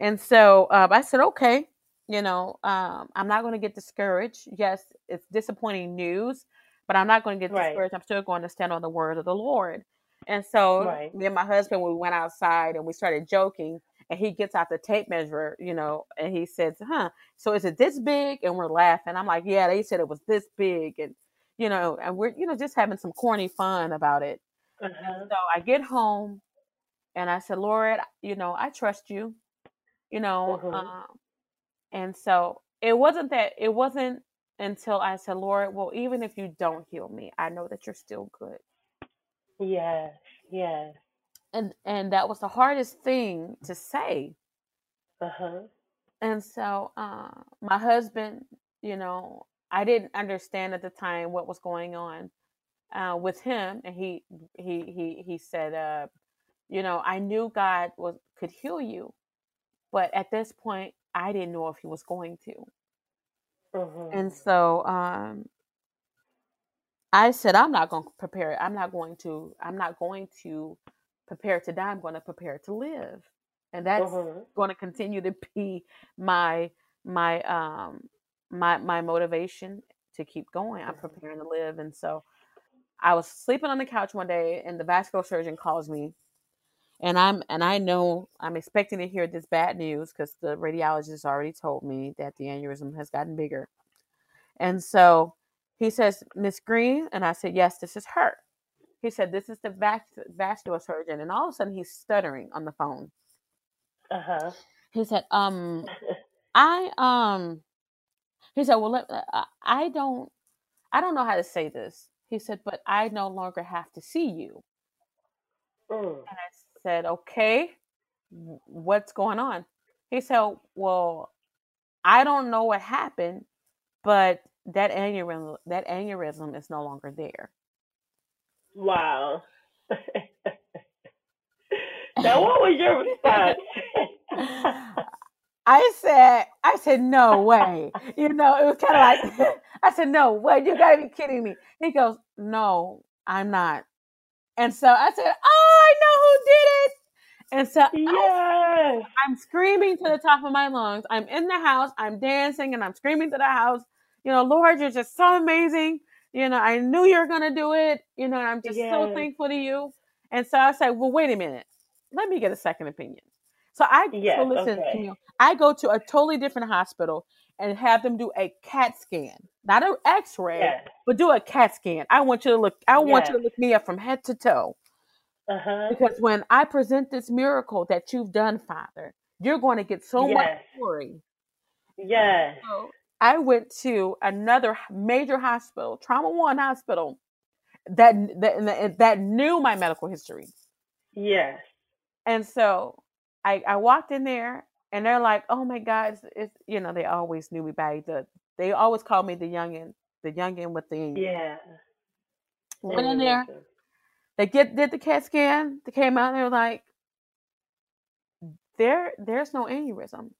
And so um, I said, okay, you know, um, I'm not going to get discouraged. Yes, it's disappointing news, but I'm not going to get Right. discouraged. I'm still going to stand on the word of the Lord. And so Right. me and my husband, we went outside and we started joking. And he gets out the tape measure, you know, and he says, huh, so is it this big? And we're laughing. I'm like, yeah, they said it was this big. And, you know, and we're, you know, just having some corny fun about it. Uh-huh. So I get home and I said, Lord, you know, I trust you, you know. Mhm. Um, and so it wasn't that, it wasn't until I said, Lord, well, even if you don't heal me, I know that you're still good. Yes. Yes. And, and that was the hardest thing to say. Uh-huh. And so uh, my husband, you know, I didn't understand at the time what was going on uh, with him, and he he he he said, uh, you know, I knew God was could heal you, but at this point, I didn't know if He was going to. Mhm. And so um, I said, I'm not going to prepare. I'm not going to. I'm not going to prepare to die. I'm going to prepare to live, and that's Mhm. going to continue to be my my um my my motivation to keep going. I'm Mhm. preparing to live, and so I was sleeping on the couch one day, and the vascular surgeon calls me, and I'm and I know I'm expecting to hear this bad news because the radiologist already told me that the aneurysm has gotten bigger, and so he says, Miss Green, and I said, yes, this is her. He said, this is the vas- vascular surgeon, and all of a sudden he's stuttering on the phone. Uh-huh. He said, um, I um he said, "Well, let, I I don't I don't know how to say this." He said, "But I no longer have to see you." Mm. And I said, "Okay, what's going on?" He said, "Well, I don't know what happened, but that aneurysm that aneurysm is no longer there." Wow. now, what was your response? I said, I said, no way. You know, it was kind of like, I said, no way. You gotta be kidding me. He goes, no, I'm not. And so I said, oh, I know who did it. And so I. I'm screaming to the top of my lungs. I'm in the house. I'm dancing and I'm screaming to the house. You know, Lord, you're just so amazing. You know, I knew you were gonna do it. You know, and I'm just so thankful to you. And so I said, well, wait a minute. Let me get a second opinion. So I Yes, so listen, okay. Camille, I go to a totally different hospital and have them do a CAT scan, not an X-ray, Yes. but do a CAT scan. I want you to look. I want you to look me up from head to toe Uh-huh. because when I present this miracle that you've done, Father, you're going to get so much glory. Yes. So I went to another major hospital, Trauma One Hospital, that that that knew my medical history. Yes. And so I, I walked in there and they're like, oh my God, it's, it's you know, they always knew me by the, they always called me the youngin, the youngin with the, Yeah. went in there. They get, did the CAT scan, they came out and they were like, there, there's no aneurysm.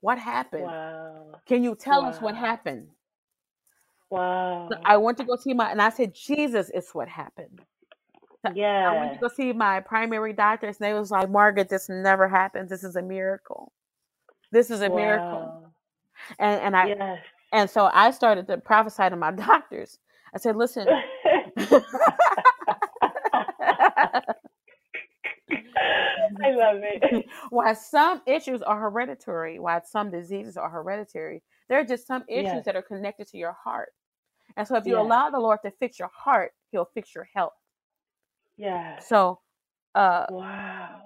What happened? Wow. Can you tell us what happened? Wow. So I went to go see my, and I said, Jesus it's what happened. Yeah. I went to go see my primary doctor, and they was like, Margaret, this never happens. This is a miracle. This is a miracle. Wow. And, and I, Yes. And so I started to prophesy to my doctors. I said, listen, I love it. why some issues are hereditary, why some diseases are hereditary. There are just some issues Yes. that are connected to your heart. And so if you Yes. allow the Lord to fix your heart, he'll fix your health. Yeah. So uh Wow.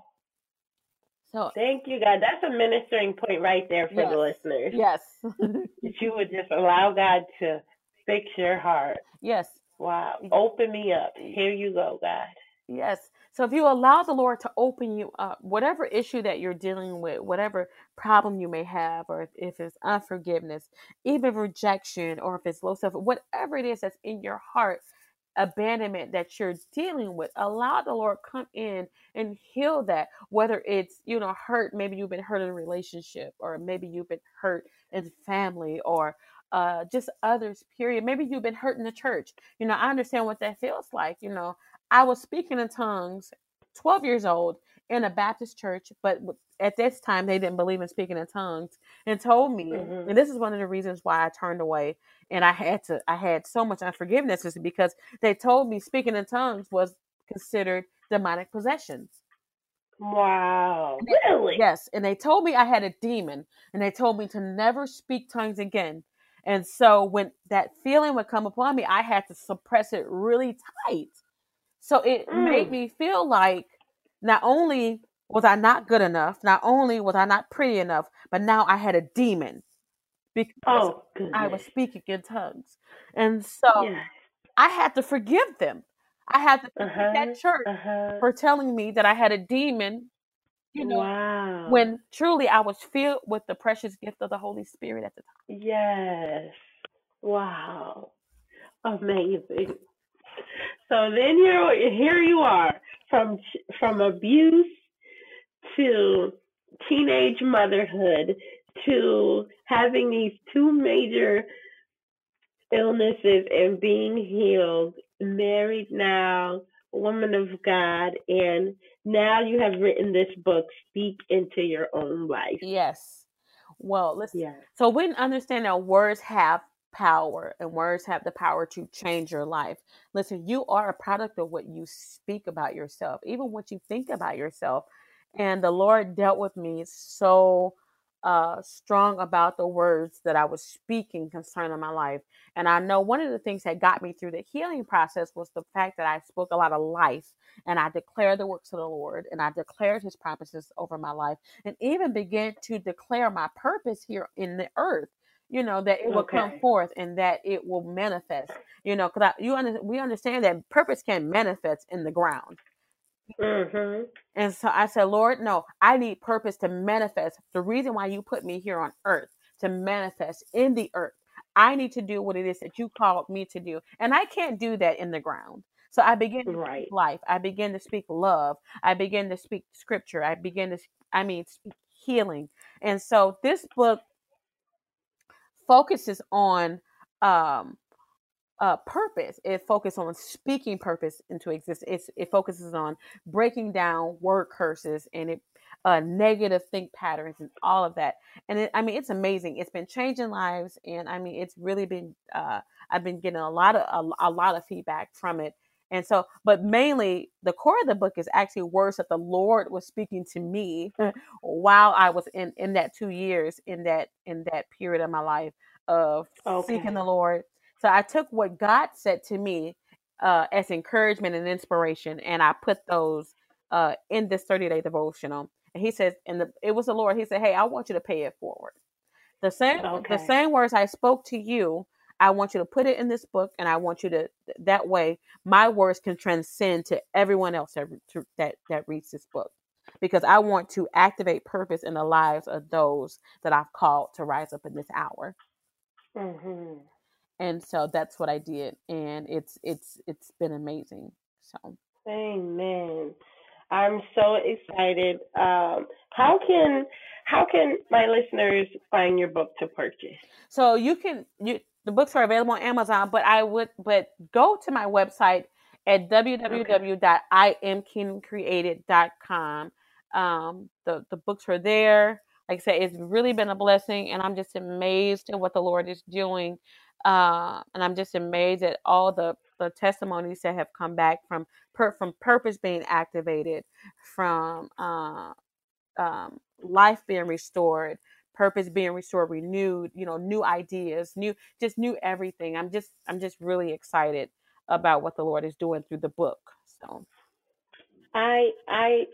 so Thank you, God. That's a ministering point right there for Yes. the listeners. yes. That you would just allow God to fix your heart. yes. Wow. Open me up. Here you go, God. Yes. So if you allow the Lord to open you up, whatever issue that you're dealing with, whatever problem you may have, or if, if it's unforgiveness, even rejection, or if it's low self, whatever it is that's in your heart, abandonment that you're dealing with, allow the Lord come in and heal that. Whether it's you know hurt, maybe you've been hurt in a relationship, or maybe you've been hurt in family, or uh, just others. Period. Maybe you've been hurt in the church. You know, I understand what that feels like. You know, I was speaking in tongues, 12 years old, in a Baptist church, but at this time they didn't believe in speaking in tongues and told me, Mhm. and this is one of the reasons why I turned away and I had to, I had so much unforgiveness is because they told me speaking in tongues was considered demonic possessions. Wow. Really? Yes, and they told me I had a demon, and they told me to never speak tongues again. And so when that feeling would come upon me, I had to suppress it really tight. So it made Mm. me feel like not only was I not good enough, not only was I not pretty enough, but now I had a demon because Oh. I was speaking in tongues. And so Yes. I had to forgive them. I had to forgive Uh-huh. that church Uh-huh. for telling me that I had a demon, you know, wow. when truly I was filled with the precious gift of the Holy Spirit at the time. Yes. Wow. Amazing. So then you're here you are from from abuse to teenage motherhood to having these two major illnesses and being healed, married now, woman of God, and now you have written this book, Speak into Your Own Life. Yes. Well, listen. Yes. So we understand that words have power and words have the power to change your life. Listen, you are a product of what you speak about yourself, even what you think about yourself. And the Lord dealt with me so uh strong about the words that I was speaking concerning my life. And I know one of the things that got me through the healing process was the fact that I spoke a lot of life and I declared the works of the Lord and I declared his promises over my life and even began to declare my purpose here in the earth. You know that it will come forth and that it will manifest. You know, because you under, we understand that purpose can manifest in the ground. Mhm. And so I said, Lord, no, I need purpose to manifest. The reason why you put me here on earth to manifest in the earth. I need to do what it is that you called me to do. And I can't do that in the ground. So I begin to Right. speak life. I begin to speak love. I begin to speak scripture. I begin to, I mean, speak healing. And so this book focuses on um, uh, purpose. It focuses on speaking purpose into existence. It focuses on breaking down word curses and it uh, negative think patterns and all of that. And it, I mean, it's amazing. It's been changing lives, and I mean, it's really been. Uh, I've been getting a lot of a, a lot of feedback from it. And so, but mainly the core of the book is actually words that the Lord was speaking to me while I was in in that two years in that in that period of my life of Okay. seeking the Lord. So I took what God said to me uh, as encouragement and inspiration, and I put those uh, in this 30 day devotional. And he says, and the, it was the Lord. He said, "Hey, I want you to pay it forward. The same, the same words I spoke to you. I want you to put it in this book, and I want you to that way my words can transcend to everyone else that that that reads this book, because I want to activate purpose in the lives of those that I've called to rise up in this hour." Mhm. and so that's what I did, and it's it's it's been amazing. So Amen. I'm so excited. Um, how can how can my listeners find your book to purchase? so you can you the books are available on Amazon, but I would but go to my website at www.imkingdomcreated.com. Um, the the books are there. Like I said, it's really been a blessing, and I'm just amazed at what the Lord is doing. Uh, and I'm just amazed at all the the testimonies that have come back from per, from purpose being activated, from uh, um, life being restored, purpose being restored, renewed, you know, new ideas, new just new everything. I'm just I'm just really excited about what the Lord is doing through the book. So I I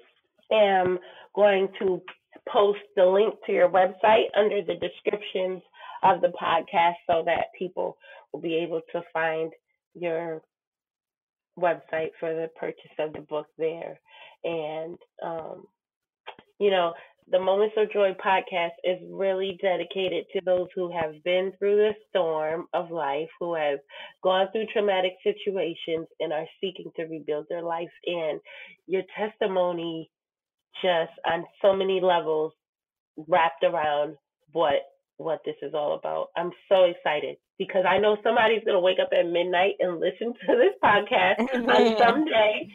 am going to post the link to your website under the descriptions of the podcast so that people will be able to find your website for the purchase of the book there. And um, you know, the Moments of Joy podcast is really dedicated to those who have been through the storm of life, who have gone through traumatic situations and are seeking to rebuild their life. And your testimony, just on so many levels, wrapped around what what this is all about. I'm so excited because I know somebody's gonna wake up at midnight and listen to this podcast on some day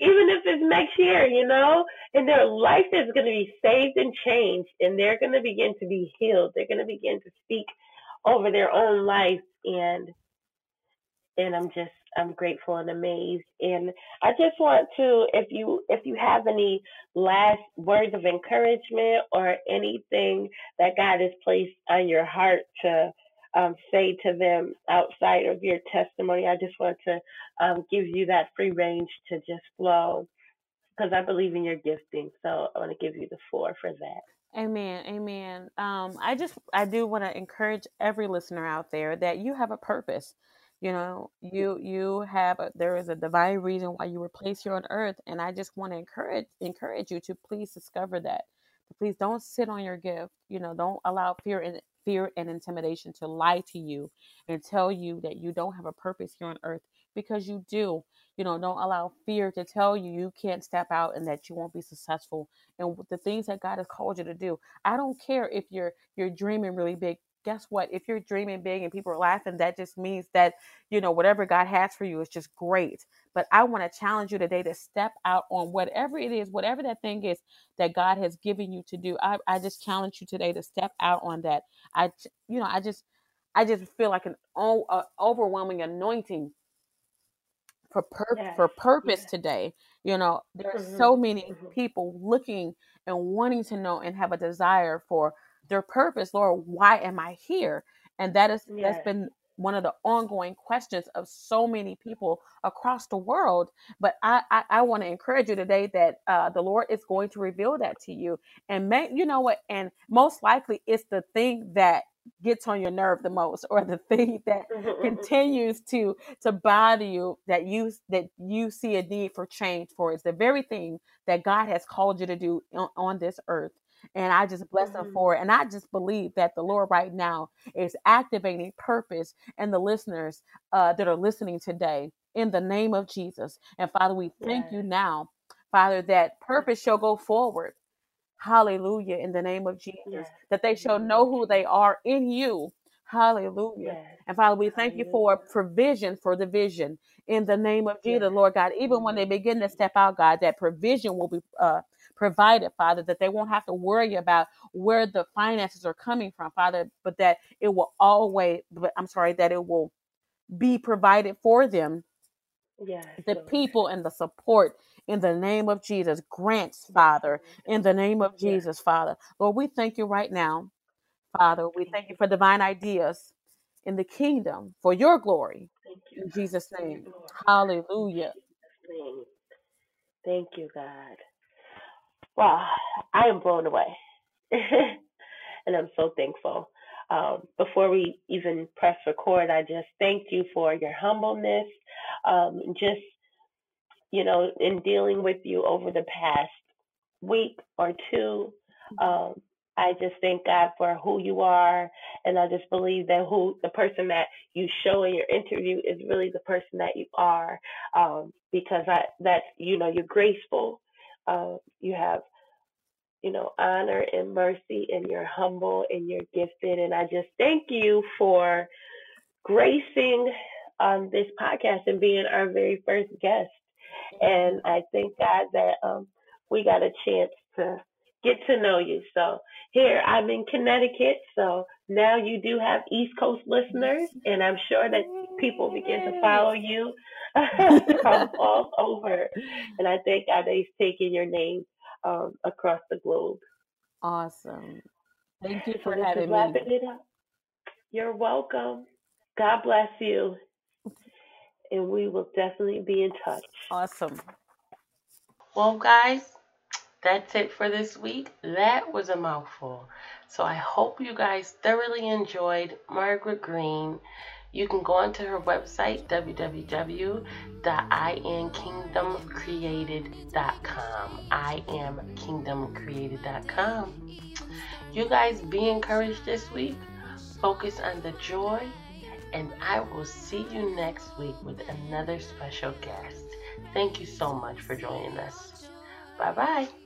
even if it's next year, you know, and their life is going to be saved and changed, and they're going to begin to be healed. They're going to begin to speak over their own life, and and I'm just I'm grateful and amazed. And I just want to, if you if you have any last words of encouragement or anything that God has placed on your heart to um, say to them outside of your testimony. I just want to um, give you that free range to just flow because I believe in your gifting. So I want to give you the floor for that. Amen. Amen. Um, I just, I do want to encourage every listener out there that you have a purpose. You know, you you have a, there is a divine reason why you were placed here on earth, and I just want to encourage encourage you to please discover that. Please don't sit on your gift. You know, don't allow fear and fear and intimidation to lie to you and tell you that you don't have a purpose here on earth because you do. You know, don't allow fear to tell you you can't step out and that you won't be successful and the things that God has called you to do. I don't care if you're you're dreaming really big guess what? If you're dreaming big and people are laughing, that just means that, you know, whatever God has for you is just great. But I want to challenge you today to step out on whatever it is, whatever that thing is that God has given you to do. I, I just challenge you today to step out on that. I, you know, I just, I just feel like an uh, overwhelming anointing for pur- for purpose today. You know, there are mm-hmm. so many mm-hmm. people looking and wanting to know and have a desire for their purpose, Lord, why am I here? And that is yes. that's been one of the ongoing questions of so many people across the world. But I, I, I want to encourage you today that uh, the Lord is going to reveal that to you. And may, you know what? And most likely it's the thing that gets on your nerve the most or the thing that continues to to bother you that you that you see a need for change for it's the very thing that god has called you to do on, on this earth and I just bless mm-hmm. them for it. And I just believe that the Lord right now is activating purpose and the listeners uh, that are listening today in the name of Jesus. And Father, we thank yes. you now, Father, that purpose shall go forward. Hallelujah. In the name of Jesus, yes. that they shall know who they are in you. Hallelujah. Yes. And Father, we thank Hallelujah. you for provision for the vision in the name of Jesus, Lord God. Even when they begin to step out, God, that provision will be uh, provided, Father, that they won't have to worry about where the finances are coming from, Father, but that it will always, I'm sorry, that it will be provided for them. Yes, the Lord. people and the support in the name of Jesus grants, Father, in the name of Jesus, yes. Father. Lord, we thank you right now, Father. We thank you for divine ideas in the kingdom for your glory. You, in Jesus' name. Hallelujah. Thank you, God. Wow, I am blown away. and I'm so thankful. Um, before we even press record, I just thank you for your humbleness, um, just, you know, in dealing with you over the past week or two. Um, I just thank God for who you are, and I just believe that who the person that you show in your interview is really the person that you are, um, because I that's you know you're graceful, uh, you have, you know, honor and mercy, and you're humble and you're gifted. And I just thank you for gracing um, this podcast and being our very first guest. And I thank God that um, we got a chance to get to know you. So here I'm in Connecticut, so now you do have East Coast listeners, and I'm sure that people begin to follow you from all over. And I thank God that He's taking your name um, across the globe. Awesome. Thank you for this is having me. it up. You're welcome. God bless you. And we will definitely be in touch. Awesome. Well, guys, that's it for this week. That was a mouthful. So I hope you guys thoroughly enjoyed Margaret Green. You can go onto her website, www.imkingdomcreated.com. I am kingdomcreated.com. You guys be encouraged this week. Focus on the joy. And I will see you next week with another special guest. Thank you so much for joining us. Bye bye.